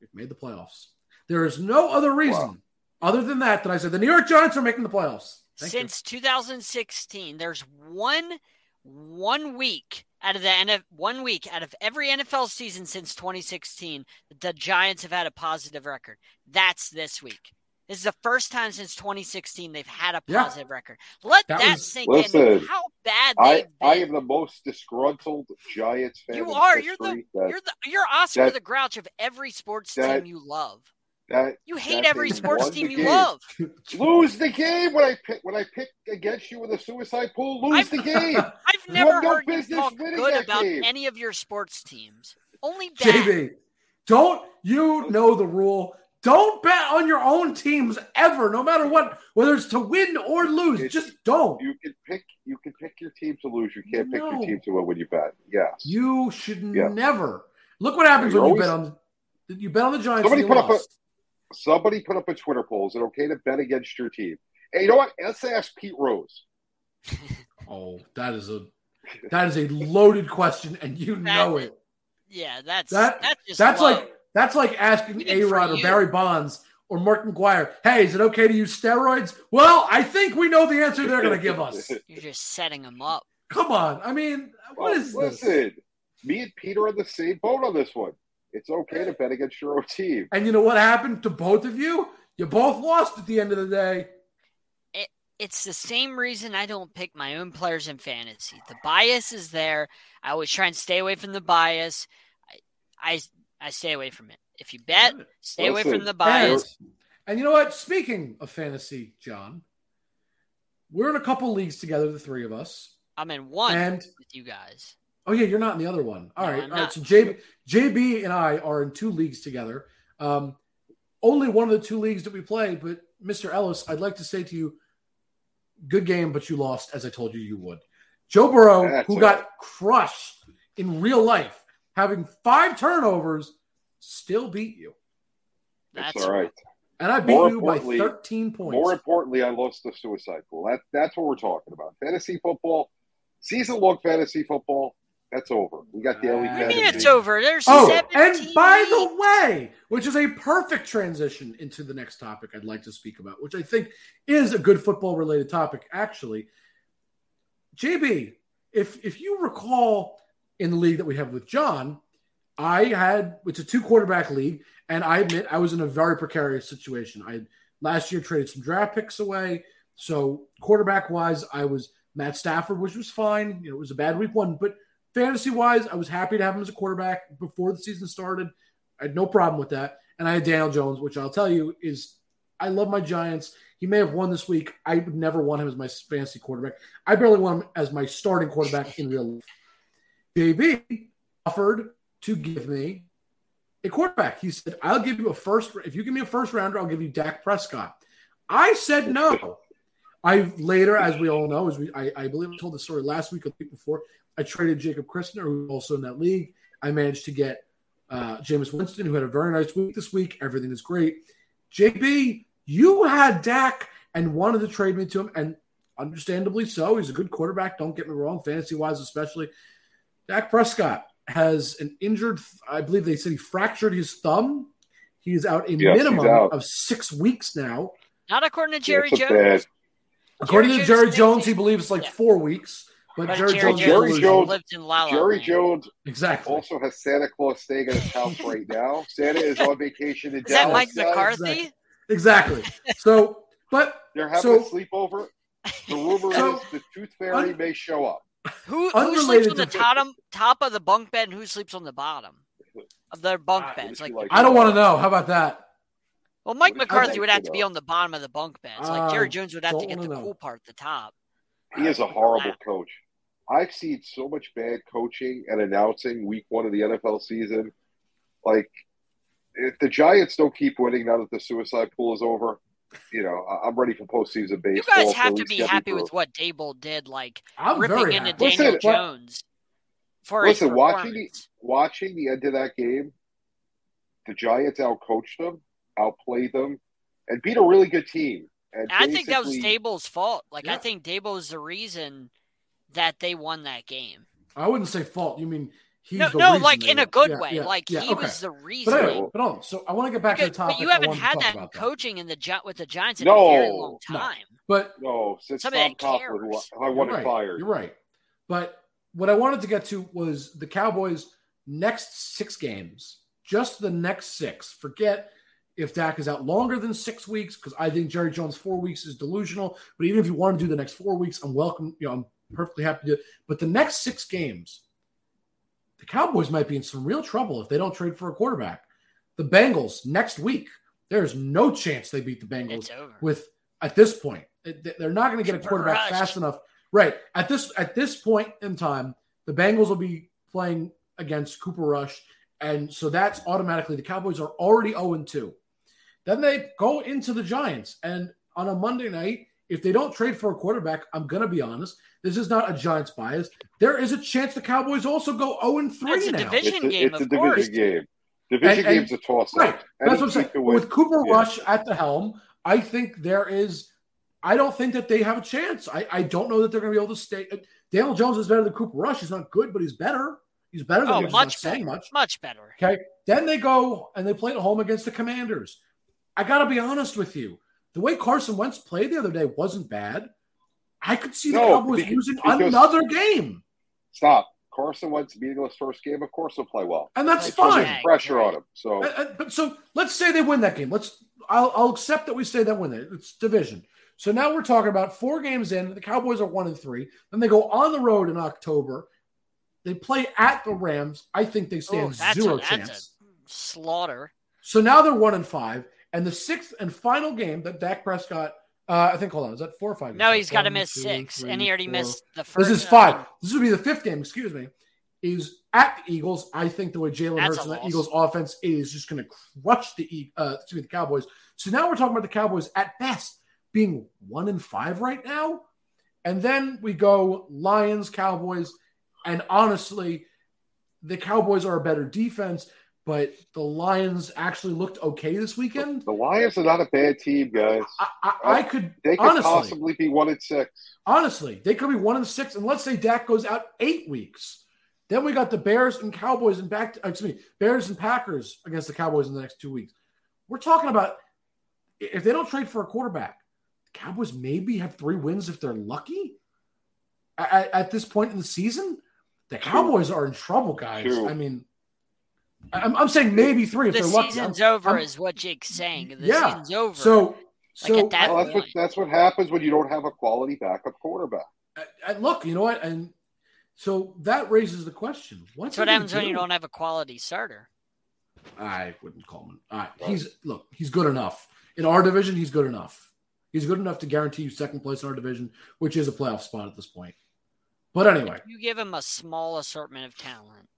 S4: we've made the playoffs. There is no other reason
S2: Wow.
S4: other than that that I said the New York Giants are making the playoffs. Thank you.
S5: Since 2016, there's one one week out of the NF, one week out of every NFL season since 2016 the Giants have had a positive record. That's this week. This is the first time since 2016 they've had a
S4: Yeah.
S5: positive record. Let
S4: That
S5: that,
S4: was-
S5: sink in. How bad
S2: I
S5: they've
S2: I am the most disgruntled Giants fan.
S5: You
S2: in
S5: are. You're the
S2: that,
S5: you're the you're Oscar
S2: that-
S5: the Grouch of every sports
S2: that-
S5: team you love.
S2: That
S5: You hate
S2: that
S5: every sports team you
S2: game.
S5: love.
S2: lose the game when I pick when I pick against you with a suicide pool. Lose
S5: I've-
S2: the game.
S5: I've
S2: You
S5: never
S2: have no
S5: heard you talk good about
S2: game.
S5: any of your sports teams. Only bad.
S4: JB, don't you know the rule? Don't bet on your own teams ever, no matter what, whether it's to win or lose.
S2: It's-
S4: Just don't.
S2: You can pick you can pick your team to lose. You can't pick your team to win when you bet. Yes.
S4: You should
S2: Yeah.
S4: never. Look what happens
S2: You're
S4: when you bet on you bet on the Giants.
S2: Somebody
S4: and you
S2: put up a-
S4: lost.
S2: Somebody put up a Twitter poll. Is it okay to bet against your team? Hey, you know what? Let's ask Pete Rose.
S4: Oh, that is a that is a loaded question, and you know it.
S5: Yeah, that's
S4: That-
S5: that's just
S4: That's
S5: low.
S4: like that's like asking A Rod or. Barry Bonds or Mark McGwire, hey, is it okay to use steroids? Well, I think we know the answer they're going to give us.
S5: you're just setting them up.
S4: Come on, I mean, what
S2: Well,
S4: is this?
S2: listen, me and Peter are the same boat on this one. It's okay to bet against your own team.
S4: And you know what happened to both of you? You both lost at the end of the day.
S5: It, It's the same reason I don't pick my own players in fantasy. The bias is there. I always try and stay away from the bias. I I, I stay away from it. If you bet, stay away from the bias.
S4: And, and you know what? Speaking of fantasy, John, we're in a couple leagues together, the three of us.
S5: I'm in one
S4: And
S5: with you guys.
S4: Oh yeah, you're not in the other one. All
S5: No,
S4: right,
S5: I'm
S4: all right.
S5: not.
S4: So JB, JB and I are in two leagues together. Um, only one of the two leagues that we play. But Mr. Ellis, I'd like to say to you, good game, but you lost, as I told you you would. Joe Burrow,
S2: That's
S4: who
S2: all
S4: got crushed in real life, having five turnovers, still beat you.
S2: That's,
S5: That's
S2: all right.
S4: And I beat
S2: More
S4: you by 13 points.
S2: More importantly, I lost the suicide pool. That, that's what we're talking about. Fantasy football, season long fantasy football, that's over. We got daily
S4: What
S5: I mean, it's over. There's
S4: Oh,
S5: 17
S4: and by the way, which is a perfect transition into the next topic I'd like to speak about, which I think is a good football related topic, actually. JB, if if you recall in the league that we have with John, I had it's a two quarterback league, and I admit I was in a very precarious situation. I last year traded some draft picks away, so quarterback wise, I was Matt Stafford, which was fine. You know, it was a bad week one, but fantasy wise, I was happy to have him as a quarterback before the season started. I had no problem with that. And I had Daniel Jones, which I'll tell you is I love my Giants. He may have won this week. I would never want him as my fantasy quarterback. I barely want him as my starting quarterback in real life. JB offered to give me a quarterback. He said, I'll give you a first. If you give me a first rounder, I'll give you Dak Prescott. I said no. I later, as we all know, as we I, I believe I told the story last week or the week before, I traded Jacob Christner, who's also in that league. I managed to get uh, Jameis Winston, who had a very nice week this week. Everything is great. JB, you had Dak and wanted to trade me to him, and understandably so. He's a good quarterback. Don't get me wrong, fantasy wise, especially. Dak Prescott has an injured. I believe they said he fractured his thumb. He's out a
S2: Yes,
S4: minimum
S2: out.
S4: of six weeks now.
S5: Not according to Jerry
S2: That's
S5: Jones.
S2: bad-
S4: According to Jerry
S5: thinks
S4: Jones,
S5: he-
S4: he believes it's like
S5: yeah.
S4: four weeks. But,
S5: But
S4: Jerry,
S5: Jerry,
S4: Jones,
S5: Jones,
S2: Jerry Jones-
S5: lives in La La
S2: Jerry
S5: Land.
S2: Jones
S4: exactly.
S2: also has Santa Claus staying at his house right now. Santa is on vacation in
S5: Is that
S2: Dallas.
S5: Mike. McCarthy?
S4: Exactly. So, but
S2: They're having
S4: So-
S2: a sleepover. The rumor
S4: So-
S2: is the tooth fairy
S4: Un-
S2: may show up.
S5: Who, who sleeps on the
S4: to-
S5: top, top of the bunk bed and who sleeps on the bottom of their bunk
S2: Ah,
S5: beds? Like,
S2: like-
S4: I don't want to know. How about that?
S5: well, Mike
S2: What
S5: McCarthy would have to be on the bottom of the bunk beds. Like Jerry
S4: Uh,
S5: Jones would have to get the
S4: know.
S5: cool part at the top.
S2: He is a horrible coach. I've seen so much bad coaching and announcing week one of the NFL season. Like, if the Giants don't keep winning now that the suicide pool is over, you know, I- I'm ready for postseason baseball.
S5: You guys have to be
S2: get
S5: happy
S2: through.
S5: with what Daboll did, like
S4: I'm
S5: ripping into
S4: happy.
S5: Daniel
S2: Listen,
S4: but-
S5: Jones for
S2: Listen,
S5: his
S2: watching the watching the end of that game, the Giants outcoached them, outplayed them, and beat a really good team. And
S5: I think that was Daboll's fault. Like I think Daboll is the reason that they won that game.
S4: I wouldn't say fault. You mean he's
S5: no,
S4: the
S5: no,
S4: reason
S5: like in a good
S4: Yeah,
S5: way.
S4: yeah,
S5: like
S4: yeah,
S5: he
S4: okay.
S5: was the
S4: But
S5: reason.
S4: anyway, but hold on. So I want to get back to the topic.
S5: but you haven't had
S4: talk
S5: that
S4: about, though.
S5: coaching in the Gi- with the Giants in
S2: No,
S5: a very long
S4: no.
S5: time.
S4: But
S2: No, since
S5: Somebody
S2: Tom
S5: that
S2: Coughlin, who. I wanted
S4: you're right.
S2: fired.
S4: You're right. But what I wanted to get to was the Cowboys' next six games, just the next six. Forget if Dak is out longer than six weeks, because I think Jerry Jones four weeks is delusional. But even if you want to do the next four weeks, I'm welcome. You know, I'm perfectly happy to. But the next six games, the Cowboys might be in some real trouble if they don't trade for a quarterback. The Bengals next week, there's no chance they beat the Bengals with at this point. They're not going to get a quarterback fast enough. Right. At this at this point in time, the Bengals will be playing against Cooper Rush. And so that's automatically the Cowboys are already 0 2. Then they go into the Giants. And on a Monday night, if they don't trade for a quarterback, I'm going to be honest, this is not a Giants bias. There is a chance the Cowboys also go 0 3
S5: It's a
S4: now.
S5: division
S2: it's a,
S5: game,
S2: it's a
S5: of
S2: division
S5: course.
S2: game. Division
S4: And- and-
S2: game's a toss
S4: Right.
S2: up.
S4: That's what I'm saying. With Cooper Rush at the helm, I think there is. I don't think that they have a chance. I, I don't know that they're going to be able to stay. Daniel Jones is better than Cooper Rush. He's not good, but he's better. He's better than
S5: Oh,
S4: him. He's not
S5: much
S4: saying
S5: better.
S4: much.
S5: Much better.
S4: Okay. Then they go and they play at home against the Commanders. I got to be honest with you. The way Carson Wentz played the other day wasn't bad. I could see the
S2: No,
S4: Cowboys
S2: because-
S4: losing
S2: because-
S4: another game,
S2: Stop. Carson Wentz beating his first game. Of course, he'll play well.
S4: and that's fine.
S2: there's
S5: Yeah,
S2: pressure
S5: right.
S2: on him. So
S4: Uh, uh, But so let's say they win that game. Let's I'll, I'll accept that we say that win it. It's division. So now we're talking about four games in. The Cowboys are one and three. Then they go on the road in October. They play at the Rams. I think they
S5: Oh,
S4: stand
S5: that's,
S4: zero
S5: a, that's
S4: chance.
S5: a slaughter.
S4: So now they're one and five. And the sixth and final game that Dak Prescott, uh, I think, hold on, is that four or five?
S5: No,
S4: games?
S5: he's got to miss
S4: two,
S5: six,
S4: three,
S5: and he already
S4: four.
S5: missed the first.
S4: This
S5: is
S4: five.
S5: mean,
S4: This would be the fifth game. Excuse me. Is at the Eagles. I think the way Jalen Hurts and that. Eagles offense is just going to crush the uh, excuse me, the Cowboys. So now we're talking about the Cowboys at best being one and five right now, and then we go Lions, Cowboys, and honestly, the Cowboys are a better defense, but the Lions actually looked okay this weekend.
S2: the Lions are not a bad team, guys.
S4: I, I, I uh, could
S2: They could
S4: honestly,
S2: possibly be one and six.
S4: honestly, they could be one and six, and let's say Dak goes out eight weeks. Then we got the Bears and Cowboys and back. To, excuse me, Bears and Packers against the Cowboys in the next two weeks. We're talking about if they don't trade for a quarterback, the Cowboys maybe have three wins if they're lucky. At, at this point in the season, the Cowboys are in trouble, guys.
S2: True.
S4: I mean, I'm, I'm saying maybe three if
S5: the
S4: they're lucky.
S5: season's over,
S4: I'm-
S5: is what Jake's saying. The
S4: Yeah.
S5: season's over.
S4: so, so
S5: at that-
S2: Well, that's what that's what happens when you don't have a quality backup quarterback.
S4: And- and look, you know what? And so that raises the question: What's
S5: what
S4: he
S5: happens when you don't have a quality starter.
S4: I wouldn't call him. All right. He's look, he's good enough. In our division, he's good enough. He's good enough to guarantee you second place in our division, which is a playoff spot at this point. But anyway,
S5: You give him a small assortment of talent,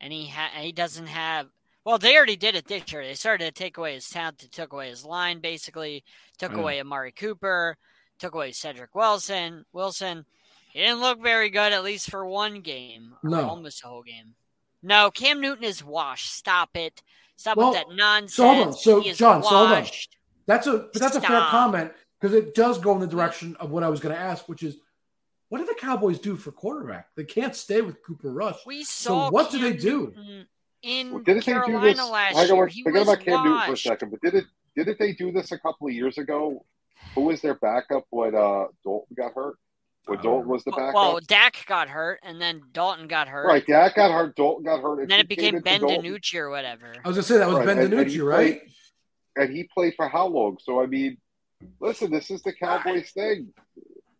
S5: and he ha- he doesn't have. Well, they already did it this year. They started to take away his talent. They took away his line, basically. Took
S4: I know.
S5: away Amari Cooper. Took away Cedric Wilson. Wilson. He didn't look very good, at least for one game.
S4: No.
S5: almost a whole game. No, Cam Newton is washed. Stop it. Stop
S4: Well,
S5: with that nonsense.
S4: so hold on. So,
S5: he is
S4: John, so hold on. that's a that's a fair comment because it does go in the direction of what I was going to ask, which is what do the Cowboys do for quarterback? They can't stay with Cooper Rush.
S5: We
S4: So
S5: saw.
S4: what do they do?
S5: In
S2: Well, didn't they do
S5: Carolina
S2: this?
S5: last
S2: I
S5: year,
S2: go
S5: he
S2: forget
S5: was
S2: about Cam Newton for a second, but did it? Didn't they do this a couple of years ago? Who was their backup when uh, Dalton got hurt? When
S4: Uh,
S2: Dalton was the backup,
S5: Well, Dak got hurt, and then Dalton got hurt.
S2: right? Dak got hurt. Dalton got hurt.
S5: And then it became Ben
S2: Dalton-
S5: DiNucci or whatever.
S4: I was going to say that was
S2: Right,
S4: Ben
S2: and- and
S4: DiNucci,
S2: he
S4: right?
S2: played- and he played for how long? So I mean, listen, this is the Cowboys thing.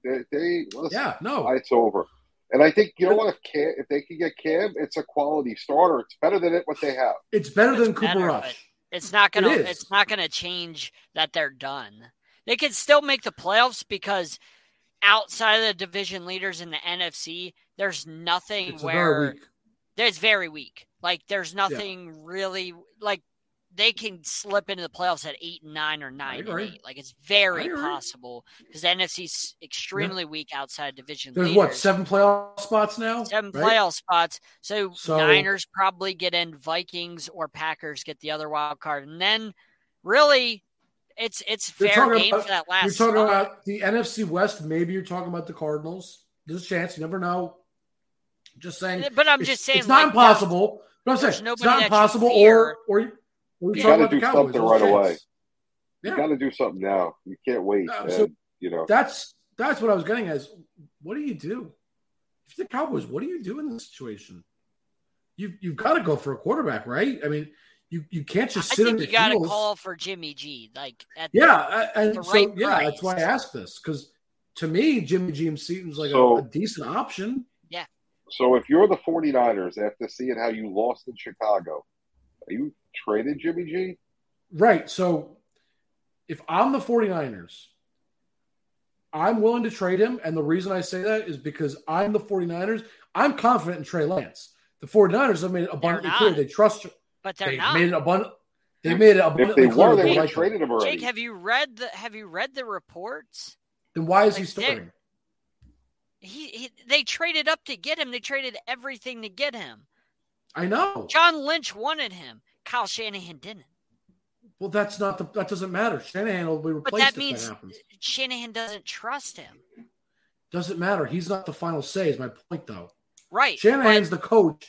S2: They, they listen,
S4: Yeah, no.
S2: it's over. And I think you know what? If Cam, if they can get Cam, it's a quality starter. It's better than it what they have.
S4: It's better
S5: It's
S4: than Cooper
S5: better,
S4: Rush.
S5: It's not gonna.
S4: It is.
S5: it's not gonna change that they're done. They could still make the playoffs because outside of the division leaders in the NFC, there's nothing
S4: It's a very
S5: where
S4: weak.
S5: there's very weak. Like there's nothing really like they can slip into the playoffs at eight and nine or nine and eight. Like it's very possible because the NFC's extremely weak outside division
S4: There's
S5: leaders.
S4: what seven playoff spots now?
S5: Seven
S4: right?
S5: playoff spots. So,
S4: So-
S5: Niners probably get in, Vikings or Packers get the other wild card, and then really, it's it's fair game
S4: about-
S5: for that last.
S4: You're talking
S5: spot.
S4: about the NFC West. Maybe you're talking about the Cardinals. There's a chance. You never know. Just saying.
S5: But I'm just saying
S4: it's not impossible. But I'm saying it's not impossible. Or or, or
S2: You gotta do
S4: Cowboys,
S2: something
S4: there's a
S2: right away.
S4: chance.
S2: You got to do something now. You can't wait.
S4: No,
S2: and,
S4: so-
S2: you know,
S4: That's that's what I was getting at. Is what do you do? If the Cowboys, what do you do in this situation? You you've got to go for a quarterback, right? I mean, you you can't just sit on
S5: think
S4: your
S5: you got to call for Jimmy G. Like at
S4: Yeah, I- and
S5: the
S4: so
S5: right
S4: yeah, that's why I asked this because to me, Jimmy G seems like
S2: So-
S4: a, a decent option. Yeah.
S2: So if you're the 49ers after seeing how you lost in Chicago, are you trading Jimmy G?
S4: Right. So if I'm the 49ers, I'm willing to trade him. And the reason I say that is because I'm the 49ers. I'm confident in Trey Lance. The 49ers have made it abundantly clear they trust him.
S5: but they're
S4: they
S5: not.
S4: made it abundant. They made it
S2: If
S4: abundantly
S2: they
S4: clear
S2: were,
S4: they
S2: they would have
S4: him.
S2: traded him already.
S5: Jake, have you read the Have you read the reports?
S4: Then why is he
S5: Like, they're-
S4: starting?
S5: He, he they traded up to get him. They traded everything to get him.
S4: I know.
S5: John Lynch wanted him. Kyle Shanahan didn't.
S4: Well, that's not the. That doesn't matter. Shanahan will be
S5: But
S4: replaced
S5: that
S4: if
S5: means
S4: that happens.
S5: Shanahan doesn't trust him.
S4: Doesn't matter. He's not the final say. Is my point though.
S5: Right.
S4: Shanahan's the coach,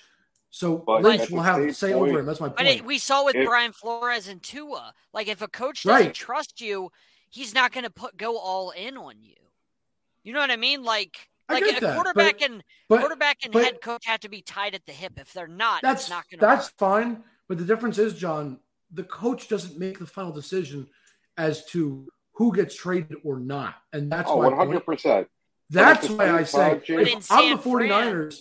S4: so
S2: but,
S4: Lynch will have
S2: same
S4: say
S2: point-
S4: over him. That's my
S5: But
S4: point.
S5: it, we saw with
S2: It-
S5: Brian Flores and Tua. Like if a coach doesn't
S4: Right.
S5: trust you, he's not going to put go all in on you. You know what I mean? Like like a
S4: that,
S5: quarterback
S4: but-
S5: and
S4: but
S5: quarterback and
S4: but-
S5: head coach have to be tied at the hip. If they're not,
S4: that's
S5: it's not going to.
S4: that's fine. But the difference is, John, the coach doesn't make the final decision as to who gets traded or not, and that's
S2: oh,
S4: my point.
S2: 100%.
S4: That's why I say
S2: time, Jake-
S5: But in
S4: if I'm the 49ers,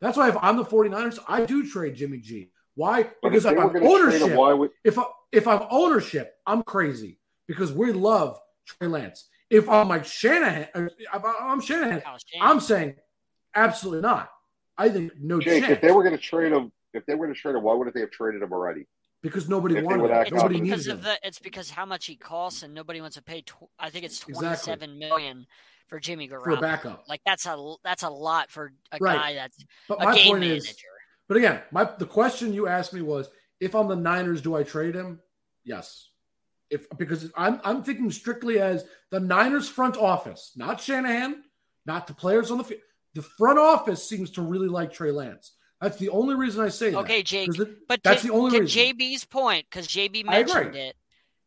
S4: that's why if I'm the 49ers, I do trade Jimmy G. Why?
S2: But
S4: Because
S2: if
S4: if
S2: they were
S4: I'm
S2: going to trade
S4: ownership,
S2: him, would
S4: if I, if I'm ownership, I'm crazy because we love Trey Lance. If I'm like Shanahan, uh, if I'm Shanahan,
S5: Kyle Shanahan.
S4: I'm saying absolutely not. I think no
S2: Jake,
S4: chance
S2: if they were going to trade him, if they were going to trade him, why wouldn't they have traded him already?
S4: because nobody
S2: if they
S4: wanted
S2: would
S4: him.
S2: act
S4: Nobody
S2: confident.
S4: needed
S5: because
S4: him.
S5: of the it's because how much he costs and nobody wants to pay. Tw- I think it's
S4: Exactly.
S5: twenty seven million for Jimmy Garoppolo.
S4: for a backup.
S5: Like that's a that's a lot for a
S4: Right.
S5: guy that's
S4: But
S5: a
S4: my
S5: game
S4: point
S5: manager.
S4: is, but again, my the question you asked me was, if I'm the Niners, do I trade him? Yes. If because I'm I'm thinking strictly as the Niners front office, not Shanahan, not the players on the field. The front office seems to really like Trey Lance. That's the only reason I say that.
S5: Okay, Jake,
S4: 'Cause it-
S5: But
S4: That's
S5: to,
S4: the only
S5: to
S4: reason.
S5: JB's point, because JB
S4: I agree.
S5: mentioned it,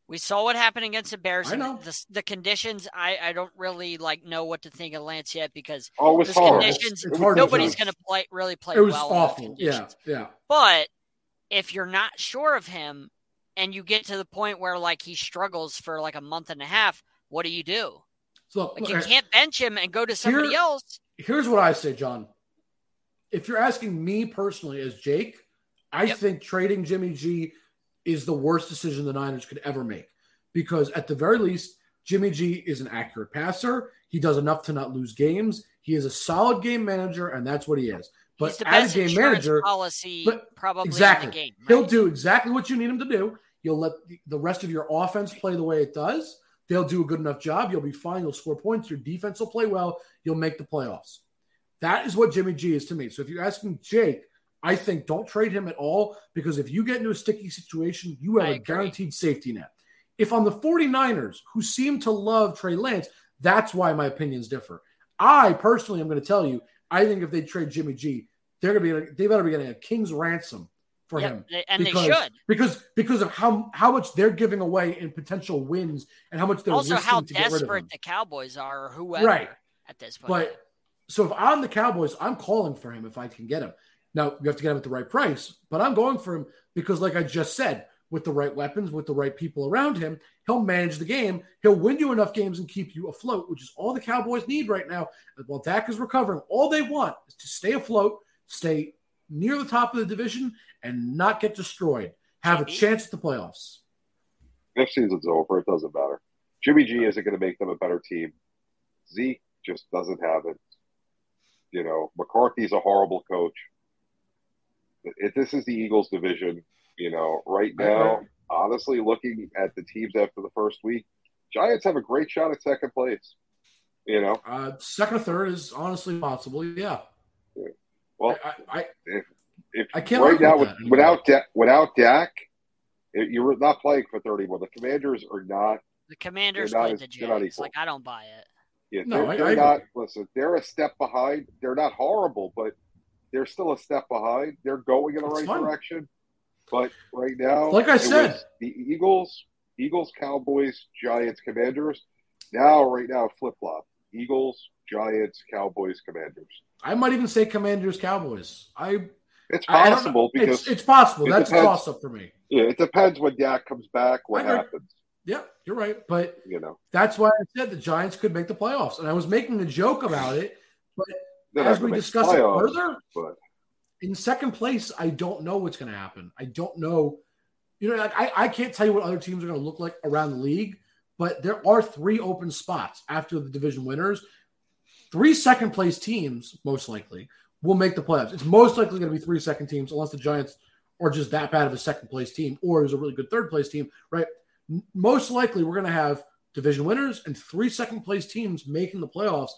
S5: we saw what happened against the Bears.
S4: I know.
S5: The, the conditions. I, I don't really like know what to think of Lance yet because
S2: Oh, it was hard.
S5: conditions-
S2: It was
S4: hard to
S5: nobody's going to play really play
S4: it was
S5: well. in
S4: awful. Yeah, yeah.
S5: But if you're not sure of him and you get to the point where like he struggles for like a month and a half, what do you do?
S4: So look,
S5: Like you can't bench him and go to somebody
S4: Here-
S5: else.
S4: here's what I say, John. If you're asking me personally as Jake, I
S5: Yep.
S4: think trading Jimmy G is the worst decision the Niners could ever make because at the very least, Jimmy G is an accurate passer. He does enough to not lose games. He is a solid game manager, and that's what he is. But
S5: He's the
S4: as
S5: best
S4: a game manager,
S5: policy
S4: but-
S5: probably
S4: exactly.
S5: in the game.
S4: He'll do exactly what you need him to do. You'll let the rest of your offense play the way it does. They'll do a good enough job. You'll be fine. You'll score points. Your defense will play well. You'll make the playoffs. That is what Jimmy G is to me. So if you're asking Jake, I think don't trade him at all because if you get into a sticky situation, you have
S5: I
S4: a
S5: agree.
S4: guaranteed safety net. If on the 49ers, who seem to love Trey Lance, that's why my opinions differ. I personally am going to tell you, I think if they trade Jimmy G, they're going to be they better be getting a king's ransom for
S5: Yep,
S4: him
S5: and
S4: because,
S5: they should.
S4: because because of how how much they're giving away in potential wins and how much they're
S5: Also, how
S4: to get rid of
S5: desperate the Cowboys are, or whoever,
S4: Right.
S5: at this point.
S4: But so if I'm the Cowboys, I'm calling for him if I can get him. Now you have to get him at the right price, but I'm going for him because, like I just said, with the right weapons, with the right people around him, he'll manage the game. He'll win you enough games and keep you afloat, which is all the Cowboys need right now. While Dak is recovering, all they want is to stay afloat, stay near the top of the division, and not get destroyed. Have a chance at the playoffs.
S2: Next season's over. It doesn't matter. Jimmy G isn't going to make them a better team. Zeke just doesn't have it. You know, McCarthy's a horrible coach. If this is the Eagles division, you know, right now, honestly, looking at the teams after the first week, Giants have a great shot at second place. You know,
S4: Uh, second or third is honestly possible. Yeah.
S2: well,
S4: I, I,
S2: if
S4: I can't
S2: right now
S4: with
S2: with,
S4: that.
S2: without da- without Dak, it- you're not playing for thirty. Well, the Commanders are not.
S5: the Commanders
S2: not
S5: played
S2: as-
S5: the
S2: they're
S5: Jags. Like I don't buy it.
S2: Yeah,
S4: No,
S2: they're,
S4: I-
S2: they're
S4: I
S2: not. Listen, they're a step behind. They're not horrible, but they're still a step behind. They're going in the
S4: It's
S2: right
S4: fine.
S2: direction. But right now,
S4: Like I said.
S2: the Eagles, Eagles, Cowboys, Giants, Commanders. Now, right now, flip flop: Eagles, Giants, Cowboys, Commanders.
S4: I might even say Commanders Cowboys. I
S2: It's
S4: I- I
S2: possible because
S4: it's, it's possible.
S2: it
S4: That's a toss up for me.
S2: yeah, it depends when Dak comes back. What happens?
S4: Yeah, you're right. But
S2: You know,
S4: that's why I said the Giants could make the playoffs. And I was making a joke about it.
S2: They're
S4: As we discuss
S2: playoffs,
S4: it further,
S2: but
S4: in second place, I don't know what's going to happen. I don't know. You know, like I, I can't tell you what other teams are going to look like around the league, but there are three open spots after the division winners. Three second place teams, most likely, will make the playoffs. It's most likely going to be three second teams, unless the Giants are just that bad of a second place team, or there's a really good third place team, right? Most likely, we're going to have division winners and three second place teams making the playoffs.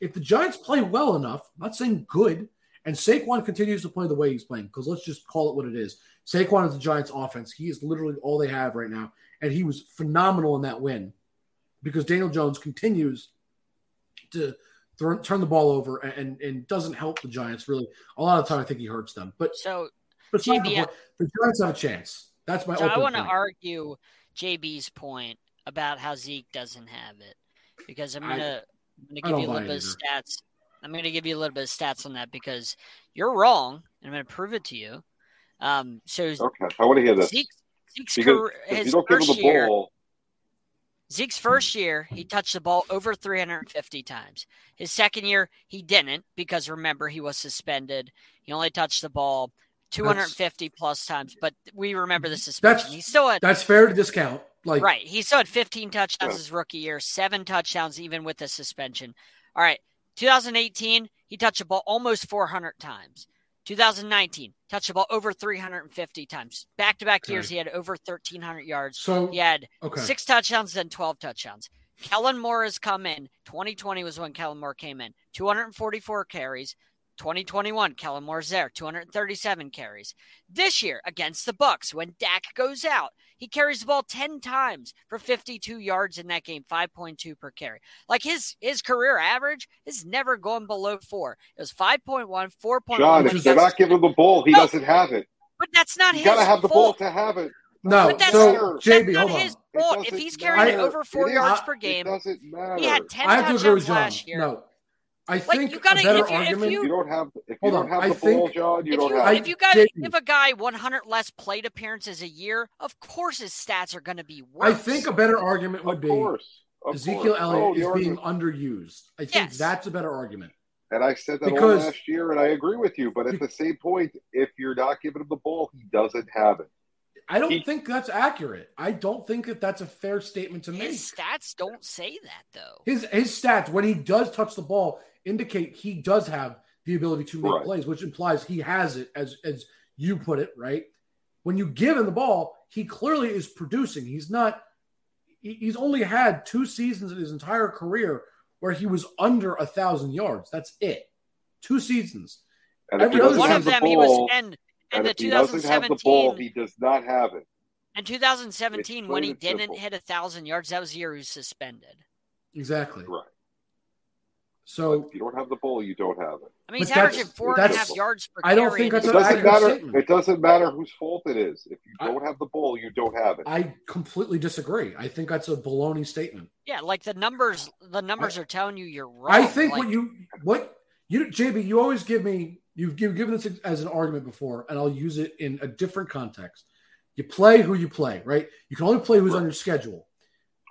S4: If the Giants play well enough, I'm not saying good, and Saquon continues to play the way he's playing, because let's just call it what it is. Saquon is the Giants' offense. He is literally all they have right now, and he was phenomenal in that win because Daniel Jones continues to throw, turn the ball over and, and, doesn't help the Giants really. A lot of the time, I think he hurts them. But
S5: So,
S4: besides the, the Giants have a chance. That's my.
S5: so I want to argue JB's point about how Zeke doesn't have it because I'm gonna I'm gonna give you a little
S4: it
S5: bit of stats. I'm gonna give you a little bit of stats on that because you're wrong, and I'm gonna prove it to you. Um, so
S2: okay, I want to hear this
S5: Zeke's, Zeke's
S2: because
S5: career, his
S2: you don't give
S5: first year,
S2: ball,
S5: Zeke's first year, he touched the ball over 350 times. His second year, he didn't because remember he was suspended. He only touched the ball 250 plus times, but we remember the suspension.
S4: That's-
S5: He still had
S4: That's fair to discount. Like
S5: right. He still had 15 touchdowns
S2: Yeah.
S5: his rookie year, seven touchdowns even with the suspension. All right, 2018, he touched the ball almost 400 times. 2019, touched the ball over 350 times. Back to back years, he had over 1,300 yards.
S4: so.
S5: He had
S4: Okay.
S5: six touchdowns, then 12 touchdowns. Kellen Moore has come in. 2020 was when Kellen Moore came in. 244 carries. 2021, Kellen Moore's there. 237 carries. This year against the Bucks, when Dak goes out, he carries the ball 10 times for 52 yards in that game, 5.2 per carry. Like his his career average is never going below four. It was 5.1, 4.1.
S2: John, if they're not giving him the ball, he
S5: No.
S2: doesn't have it.
S5: but that's not
S2: You
S5: his
S2: got to have the ball to have it.
S4: No,
S5: But that's-
S4: so JB,
S5: That's
S4: hold
S5: not
S4: on.
S5: his
S2: It
S5: fault. If he's carrying
S2: matter.
S5: over four
S2: It is-
S5: yards
S4: I-
S5: per
S2: It
S5: game,
S2: doesn't matter.
S5: he had 10
S4: I have to agree with
S5: touchdowns last year.
S4: No, I
S5: Like,
S4: think
S5: you gotta-
S4: a better
S5: if you- if
S4: argument.
S5: you-
S2: you don't have if you
S4: Hold
S2: don't
S4: on,
S2: have
S4: I
S2: the ball,
S4: think-
S2: John. You
S5: if
S2: don't
S5: you,
S2: have.
S4: I-
S5: if you got
S4: JB.
S5: give a guy 100 less plate appearances a year, of course his stats are going to be worse.
S4: I think a better argument would
S2: of
S4: be
S2: course. Of
S4: Ezekiel
S2: course.
S4: Elliott
S2: Oh,
S4: is
S2: the
S4: being underused. I think
S5: Yes.
S4: that's a better argument.
S2: And I said that all
S4: Because-
S2: last year, and I agree with you. But at the same point, if you're not giving him the ball, he doesn't have it.
S4: I don't
S2: He-
S4: think that's accurate. I don't think that that's a fair statement to make.
S5: his stats don't say that though.
S4: His his stats when he does touch the ball indicate he does have the ability to make
S2: Right.
S4: plays, which implies he has it, as as you put it, right? When you give him the ball, he clearly is producing. He's not. He's only had two seasons in his entire career where he was under a thousand yards. That's it. Two seasons.
S2: And if
S4: Every
S2: he
S4: other
S5: One
S2: have
S5: of
S2: the
S5: them he was and in
S2: and
S5: the
S2: if he doesn't have the ball, he does not have it.
S5: in 2017 when he didn't
S2: simple.
S5: hit a thousand yards, that was the year he was suspended.
S4: Exactly.
S2: Right.
S4: So
S2: If you don't have the ball, you don't have it.
S5: I mean, he's
S4: But that's-
S5: averaging four and a half yards per
S4: I don't
S5: carry
S4: think that's
S2: It
S5: his
S2: doesn't matter.
S4: statement.
S2: It doesn't matter whose fault it is. If you don't have the ball, you don't have it.
S4: I completely disagree. I think that's a baloney statement.
S5: Yeah, like the numbers, the numbers are telling you you're wrong.
S4: I think
S5: Like,
S4: what you what you JB, you always give me you've given given this as an argument before, and I'll use it in a different context. You play who you play, right? You can only play who's on your schedule.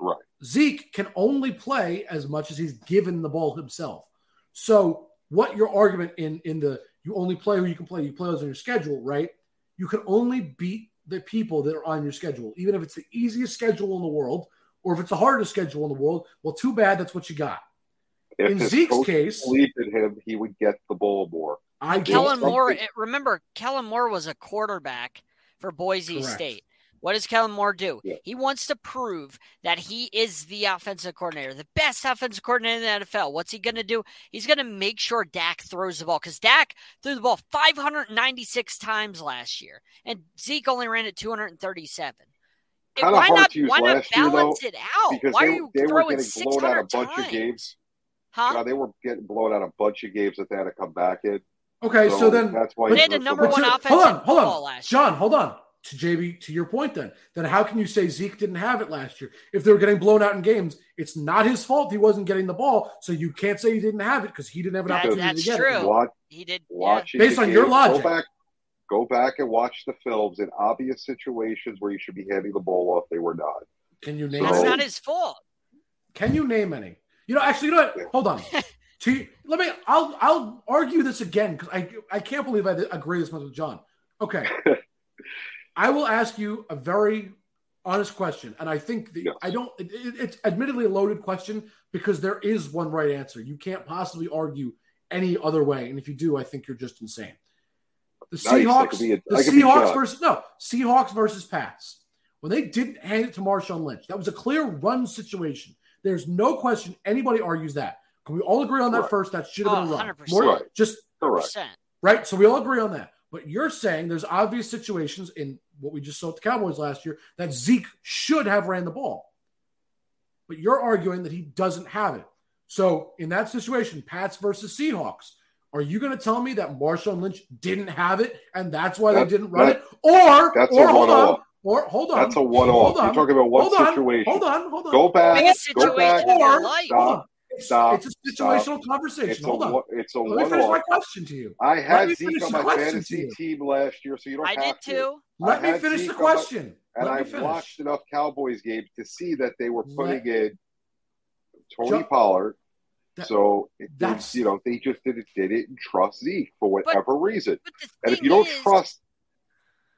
S2: Right.
S4: Zeke can only play as much as he's given the ball himself. So what your argument in in the you only play who you can play, you play those on your schedule, right? You can only beat the people that are on your schedule, even if it's the easiest schedule in the world, or if it's the hardest schedule in the world. Well, too bad that's what you got.
S2: If
S4: in
S2: his
S4: Zeke's
S2: coach
S4: case-
S2: believed in him, he would get the ball more.
S4: I
S5: Kellen Moore, remember, Kellen Moore was a quarterback for Boise
S4: Correct.
S5: State. What does Kellen Moore do?
S2: Yeah.
S5: He wants to prove that he is the offensive coordinator, the best offensive coordinator in the NFL. What's he going to do? He's going to make sure Dak throws the ball because Dak threw the ball 596 times last year, and Zeke only ran it 237.
S2: Kinda
S5: why
S2: hard
S5: not?
S2: to use
S5: Why not
S2: last year, though,
S5: balance it out?
S2: because
S5: Why
S2: they-
S5: are you
S2: they were
S5: throwing
S2: getting blown out a bunch of games.
S5: Huh?
S2: God, they were getting blown out a bunch of games that they had to come back in.
S4: Okay, so, then
S2: that's why
S5: They
S2: he
S5: had the number one
S2: much-
S4: to- hold
S5: offensive
S4: on, hold on,
S5: last year.
S4: John, hold on. To JB, to your point, then, then how can you say Zeke didn't have it last year? If they were getting blown out in games, it's not his fault he wasn't getting the ball. So you can't say he didn't have it because he didn't have an
S5: That-
S4: opportunity to get
S5: true.
S4: it.
S2: Watch,
S5: He did. Yeah.
S2: watching
S4: Based
S2: the
S4: on your logic.
S2: Go back, go back and watch the films in obvious situations where you should be handing the ball off. They were not.
S4: Can you name?
S5: That's
S2: So-
S4: any?
S5: not his fault.
S4: Can you name any? You know, actually, you know what? Hold on. to let me. I'll I'll argue this again because I I can't believe I agree this much with John. Okay, I will ask you a very honest question, and I think the,
S2: Yes.
S4: I don't. It, it- it's admittedly a loaded question because there is one right answer. You can't possibly argue any other way, and if you do, I think you're just insane. The
S2: Nice,
S4: Seahawks,
S2: could a-
S4: the
S2: I could be
S4: Seahawks versus no Seahawks versus Pats. When they didn't hand it to Marshawn Lynch, that was a clear run situation. There's no question anybody argues that. Can we all agree on that
S2: Right.
S4: first? That should have been
S5: Oh,
S4: a run.
S5: 100.
S4: More,
S2: Right.
S4: just
S2: Correct.
S5: Percent.
S4: right. So we all agree on that. But you're saying there's obvious situations in what we just saw with the Cowboys last year that Zeke should have ran the ball. But you're arguing that he doesn't have it. So in that situation, Pats versus Seahawks, are you going to tell me that Marshawn Lynch didn't have it and that's why
S2: That-
S4: they didn't run
S2: that-
S4: it? Or
S2: that's a
S4: hold on,
S2: one-off.
S4: or hold on,
S2: That's a one off.
S4: Hold
S2: You're talking about one
S4: hold on,
S2: situation.
S4: hold on, hold on.
S2: Go back.
S5: Biggest
S2: Go
S5: situation
S2: back.
S5: of your
S4: Or-
S5: life.
S4: Hold on. It's,
S2: Stop.
S4: it's a situational conversation.
S2: It's a,
S4: hold on.
S2: one- it's a
S4: Let me
S2: one
S4: finish my question to you.
S2: I had Zeke on my fantasy team last year, so you don't
S5: I
S2: have
S5: did
S2: to.
S5: too.
S4: Let
S2: I
S4: me finish
S2: Zeke
S4: the
S2: on my-
S4: question.
S2: And I've
S4: finish.
S2: watched enough Cowboys games to see that they were putting in Tony
S4: Jo-
S2: Pollard.
S4: That-
S2: so it,
S4: that's-
S2: you know they just didn't they didn't trust Zeke for whatever reason.
S5: But the
S2: And if you don't
S5: is,
S2: trust,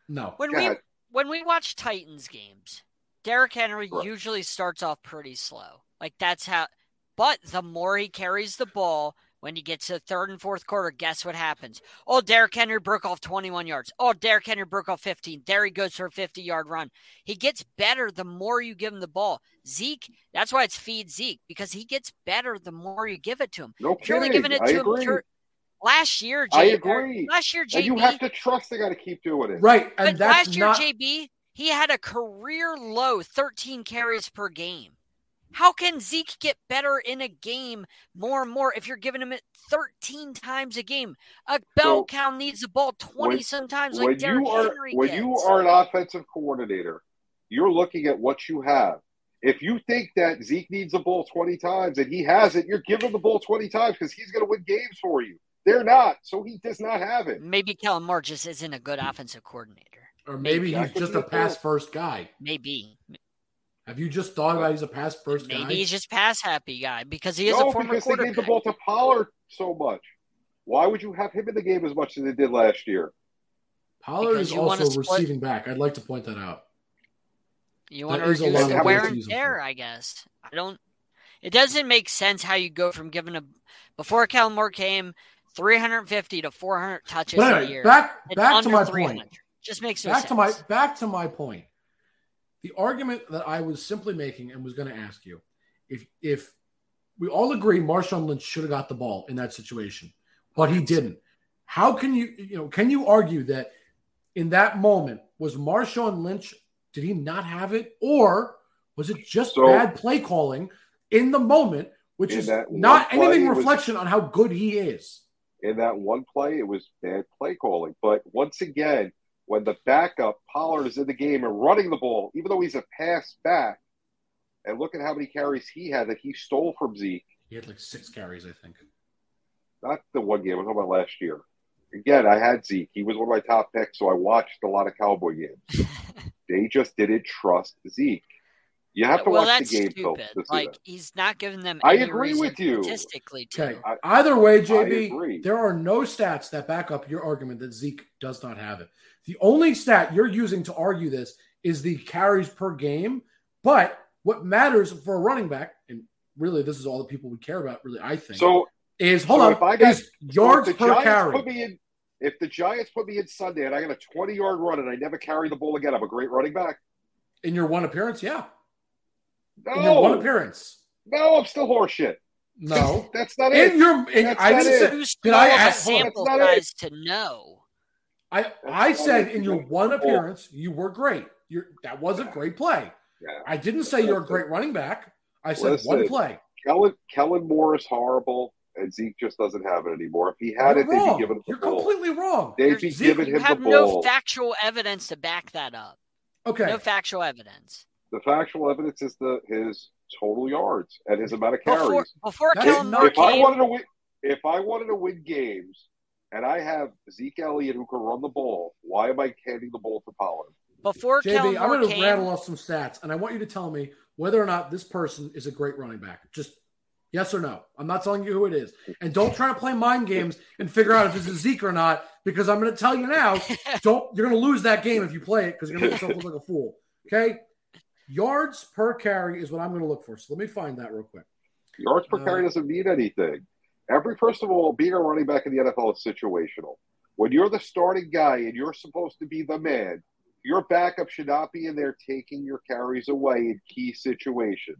S4: No.
S5: when
S2: Go
S5: we when we watch Titans games, Derrick Henry
S2: Right.
S5: usually starts off pretty slow. Like that's how. But the more he carries the ball, when he gets to the third and fourth quarter, guess what happens? Oh, Derrick Henry broke off 21 yards. Oh, Derrick Henry broke off 15. There he goes for a 50 yard run. He gets better the more you give him the ball. Zeke, that's why it's feed Zeke because he gets better the more you give it to him.
S2: no
S5: If you're only
S2: kidding.
S5: giving it
S2: I
S5: to him,
S2: agree.
S5: you're- last year,
S2: I
S5: J- or
S2: agree.
S5: Last year, JB,
S2: and you have to trust they got to keep doing it.
S4: Right. And
S5: but
S4: that's
S5: last year,
S4: not
S5: JB, he had a career low 13 carries per game. How can Zeke get better in a game more and more if you're giving him it 13 times a game? A bell
S2: So,
S5: cow needs the ball 20
S2: when-
S5: sometimes
S2: when
S5: like Derrick
S2: you are
S5: Henry
S2: when
S5: gets.
S2: you are an offensive coordinator, you're looking at what you have. If you think that Zeke needs the ball 20 times and he has it, you're giving the ball 20 times because he's going to win games for you. They're not, so he does not have it.
S5: Maybe Kellen Moore just isn't a good offensive coordinator.
S4: or maybe
S2: That
S4: he's just a
S2: a
S4: pass first guy.
S5: Maybe.
S4: Have you just thought about he's a pass first
S5: Maybe
S4: guy?
S5: he's just pass happy guy because he is
S2: no,
S5: a former
S2: because they gave the ball to Pollard so much. Why would you have him in the game as much as they did last year?
S4: Pollard
S5: Because
S4: is also
S5: split-
S4: receiving back. I'd like to point that out.
S5: You want to
S4: That is a
S5: reduce the wear
S2: what
S5: and tear. I guess. I don't. It doesn't make sense how you go from giving a before Kellen Moore came 350 to 400 touches
S4: But
S5: a year.
S4: back back to my point.
S5: Just makes no
S4: Back
S5: sense.
S4: to my back to my point. The argument that I was simply making and was going to ask you, if if we all agree Marshawn Lynch should have got the ball in that situation, but he didn't. How can you you know can you argue that in that moment was Marshawn Lynch did he not have it or was it just
S2: So-
S4: bad play calling in the moment, which is not
S2: play,
S4: anything
S2: it was-
S4: reflection on how good he is.
S2: In that one play, it was bad play calling. But once again, when the backup Pollard is in the game and running the ball, even though he's a pass back, and look at how many carries he had that he stole from Zeke.
S4: He had like six carries, I think.
S2: Not the one game, I'm talking about last year. Again, I had Zeke. He was one of my top picks, so I watched a lot of Cowboy games. they just didn't trust Zeke. You have to
S5: well,
S2: watch
S5: that's
S2: the game film
S5: stupid.
S2: to see
S5: Like
S2: that.
S5: he's not giving them.
S2: I
S5: any
S2: agree with you.
S5: Statistically, to.
S4: Okay.
S2: I-
S4: Either way, JB, there are no stats that back up your argument that Zeke does not have it. The only stat you're using to argue this is the carries per game. But what matters for a running back, and really this is all the people we care about, really, I think,
S2: So
S4: is hold
S2: so
S4: on,
S2: if I got-
S4: is yards
S2: if the
S4: per
S2: Giants
S4: carry.
S2: Put me in, if the Giants put me in Sunday and I got a 20 yard run and I never carry the ball again, I'm a great running back.
S4: in your one appearance, yeah. In your one appearance.
S2: no, I'm still horseshit.
S4: No.
S2: That's not it.
S4: in your in,
S2: That's
S4: I
S2: not
S4: didn't
S2: it.
S4: say Did I ask-
S5: sample
S2: that's not it.
S5: size to know?
S4: I I said in your one appearance, you were great. You're that was a great play.
S2: Yeah.
S4: I didn't say you're a great running back. I said one play.
S2: Kellen Kellen Moore is horrible, and Zeke just doesn't have it anymore. If he had
S4: You're
S2: it, they'd be giving him the
S4: You're
S2: ball.
S4: completely wrong.
S2: They'd be
S4: Zeke,
S2: giving
S5: You
S2: him the
S5: have no
S2: ball.
S5: factual evidence to back that up.
S4: Okay.
S5: No factual evidence.
S2: the factual evidence is the his total yards and his amount of carries.
S5: Before, before Kellen Moore
S2: if I
S5: came,
S2: wanted to win, if I wanted to win games, and I have Zeke Elliott who can run the ball, why am I handing the ball to Pollard?
S5: before Kellen
S4: JB, I'm going to rattle off some stats, and I want you to tell me whether or not this person is a great running back. Just yes or no. I'm not telling you who it is, and don't try to play mind games and figure out if it's a Zeke or not, because I'm going to tell you now. Don't you're going to lose that game if you play it because you're going to yourself look like a fool. Okay, yards per carry is what I'm going to look for. So let me find that real quick.
S2: Yards per
S4: Uh,
S2: carry doesn't mean anything. Every first of all, being a running back in the NFL is situational. When you're the starting guy and you're supposed to be the man, your backup should not be in there taking your carries away in key situations.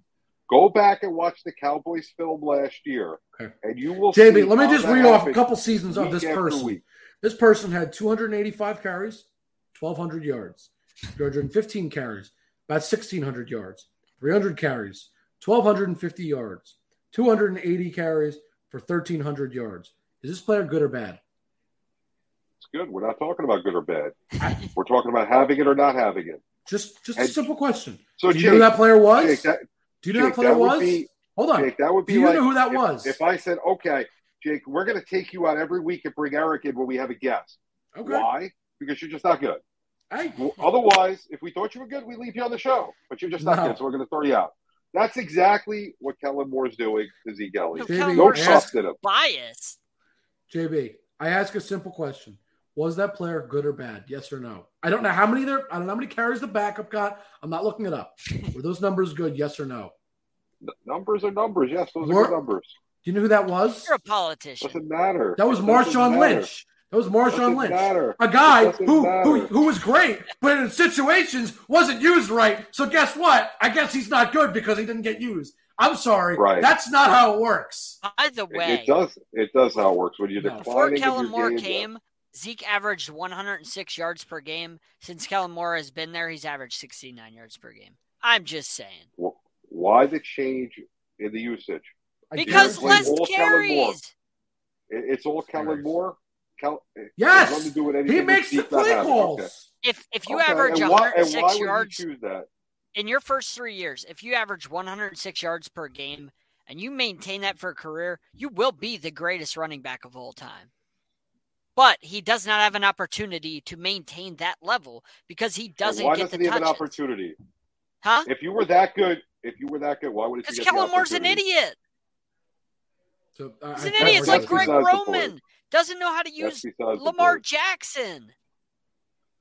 S2: Go back and watch the Cowboys film last year,
S4: Okay.
S2: and you will see.
S4: JB, let me just read off a couple seasons of this person. This person had 285 carries, 1,200 yards, 315 carries, about 1,600 yards, 300 carries, 1,250 yards, 280 carries for 1,300 yards. Is this player good or bad?
S2: It's good. We're not talking about good or bad. We're talking about having it or not having it.
S4: Just, just a simple question.
S2: So,
S4: Do you
S2: Jake,
S4: know who that player was?
S2: Jake, that,
S4: Do you know who that player
S2: that
S4: was?
S2: be-
S4: Hold on.
S2: Jake, that would be
S4: Do you
S2: like
S4: know who that
S2: if-
S4: was?
S2: If I said, okay, Jake, we're going to take you out every week and bring Eric in when we have a guest.
S4: Okay.
S2: Why? Because you're just not good.
S4: Hey,
S2: Well, Otherwise, if we thought you were good, we leave you on the show. But you're just not
S4: No.
S2: good, so we're going to throw you out. That's exactly what Kellen Moore's doing to Zeke
S5: no,
S2: Elliott.
S4: JB,
S5: Kellen
S2: No
S5: Moore's
S2: trust in him.
S5: biased.
S4: JB, I ask a simple question. Was that player good or bad? Yes or no? I don't know how many there. I don't know how many carries the backup got. I'm not looking it up. Were those numbers good? Yes or no?
S2: N- Numbers are numbers. Yes, those
S4: More-
S2: are good numbers.
S4: Do you know who that was?
S5: You're a politician.
S2: Doesn't matter.
S4: That was
S2: It doesn't
S4: Marshawn
S2: matter.
S4: Lynch. That was Marshawn Lynch.
S2: matter.
S4: A guy who,
S2: matter.
S4: who who was great, but in situations wasn't used right. So guess what? I guess he's not good because he didn't get used. I'm sorry.
S2: Right.
S4: That's not how it works.
S5: By the
S2: It,
S5: way,
S2: it does. It does how it works when you're
S4: No.
S5: before Kellen Moore
S2: game,
S5: came, Zeke averaged 106 yards per game. Since Kellen Moore has been there, he's averaged 69 yards per game. I'm just saying.
S2: Wh- Why the change in the usage?
S5: Because less
S2: all Kellen Moore.
S5: carries.
S2: It's all Kellen
S4: Carries.
S2: Moore. Kel- it
S4: Yes!
S2: to do with anything
S4: He makes the play calls.
S2: Okay.
S5: If if you
S2: Okay,
S5: average
S2: and
S5: 106
S2: why would
S5: yards
S2: you choose that?
S5: in your first three years, if you average 106 yards per game and you maintain that for a career, you will be the greatest running back of all time. But he does not have an opportunity to maintain that level because he doesn't
S2: why
S5: get
S2: doesn't
S5: the
S2: he have an opportunity?
S5: Huh?
S2: If you were that good, if you were that good, why would he
S5: Because
S2: get the
S5: Kellen Moore's an idiot.
S4: So, uh,
S5: He's an idiot. It's like Greg
S2: besides the.
S5: Roman. Doesn't know how to use Lamar. Jackson.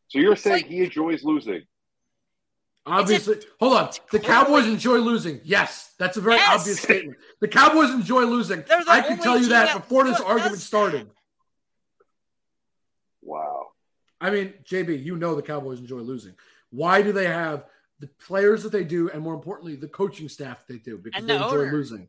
S2: So you're saying
S5: like-
S2: he enjoys losing?
S4: Obviously, hold on. The
S5: clearly-
S4: Cowboys enjoy losing. Yes, that's a very
S5: Yes.
S4: obvious statement. The Cowboys enjoy losing.
S5: The
S4: I can tell you that
S5: that
S4: before this argument started.
S2: Wow.
S4: I mean, JB, you know the Cowboys enjoy losing. Why do they have the players that they do, and more importantly, the coaching staff they do because
S5: And
S4: they
S5: the
S4: enjoy
S5: owner.
S4: losing?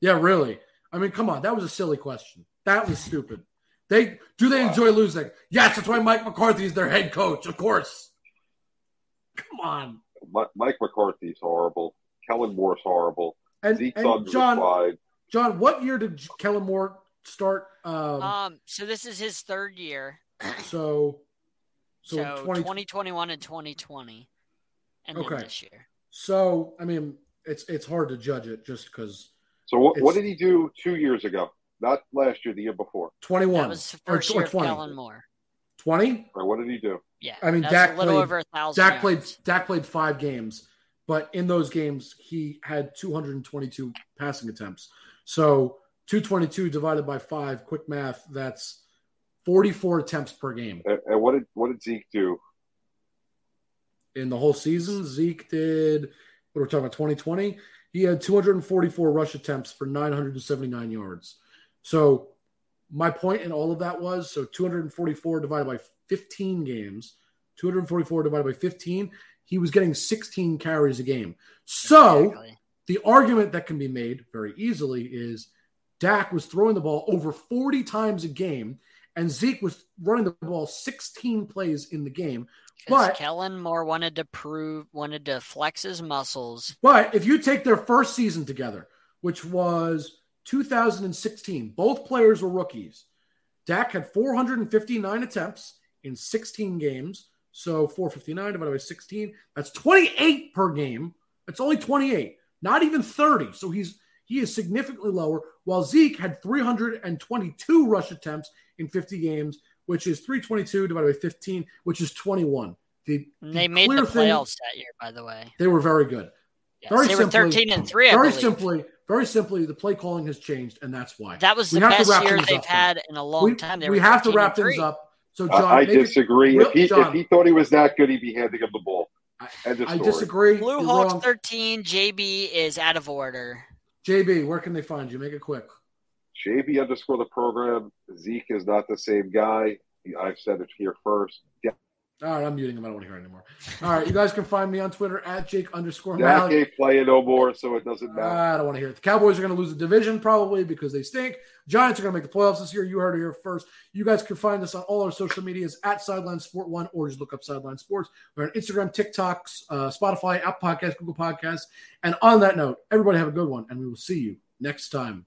S4: Yeah, really. I mean, come on, that was a silly question. That was stupid. They do they
S2: Wow.
S4: enjoy losing? Yes, that's why Mike McCarthy is their head coach, of course. Come on,
S2: Mi- Mike McCarthy's horrible. Kellen Moore's horrible.
S4: and,
S2: Zeke's
S4: and John. John, what year did Kellen Moore start? Um,
S5: Um, so this is his third year.
S4: so, so,
S5: So,
S4: 20,
S5: 2021 and 2020. And
S4: Okay.
S5: then this year.
S4: So, I mean, it's it's hard to judge it just because
S2: So what, what did he do two years ago? Not last year, the year before.
S4: 21
S5: That was the
S4: or,
S5: first
S4: or
S5: year of
S4: 20.
S5: Kellen Moore.
S4: 20?
S2: Or what did he do?
S5: Yeah.
S4: I mean,
S5: that
S4: Dak
S5: a little
S4: played-
S5: over a thousand.
S4: Dak played. Dak played five games, but in those games he had 222 passing attempts. So 222 divided by five, quick math, that's 44 attempts per game.
S2: And, and what did what did Zeke do?
S4: In the whole season, Zeke did what we're talking about 2020. He had 244 rush attempts for 979 yards. So my point in all of that was so 244 divided by 15 games, 244 divided by 15, he was getting 16 carries a game. So
S5: Exactly.
S4: the argument that can be made very easily is Dak was throwing the ball over 40 times a game, and Zeke was running the ball 16 plays in the game. but-
S5: Kellen Moore wanted to prove, wanted to flex his muscles.
S4: But if you take their first season together, which was 2016. Both players were rookies. Dak had 459 attempts in 16 games. So 459 divided by 16, that's 28 per game. That's only 28, not even 30. So he's he is significantly lower. While Zeke had 322 rush attempts in 50 games, which is 322 divided by 15, which is 21. The,
S5: the they made the playoffs thing, that year, by the way.
S4: They were very good.
S5: Yes, very they simply, were 13 and 3. I
S4: very
S5: believe.
S4: simply, very simply, the play calling has changed, and that's why.
S5: That was the best year they've had in a long
S4: we,
S5: time.
S4: They we have to wrap things up. So, John,
S2: I, I disagree. It, if, he, John, if he thought he was that good, he'd be handing him the ball.
S4: I, I disagree.
S5: Blue Hawks 13, JB is out of order.
S4: JB, where can they find you? Make it quick.
S2: JB underscore the program. Zeke is not the same guy. I've said it here first.
S4: All right, I'm muting him. I don't want to hear anymore. All right, you guys can find me on Twitter at Jake underscore
S2: Jack ain't playing no more, so it doesn't matter.
S4: I don't want to hear it. The Cowboys are going to lose the division probably because they stink. Giants are going to make the playoffs this year. You heard it here first. You guys can find us on all our social medias at Sideline Sport One, or just look up Sideline Sports. We're on Instagram, TikToks, uh, Spotify, App Podcasts, Google Podcasts. And on that note, everybody have a good one, and we will see you next time.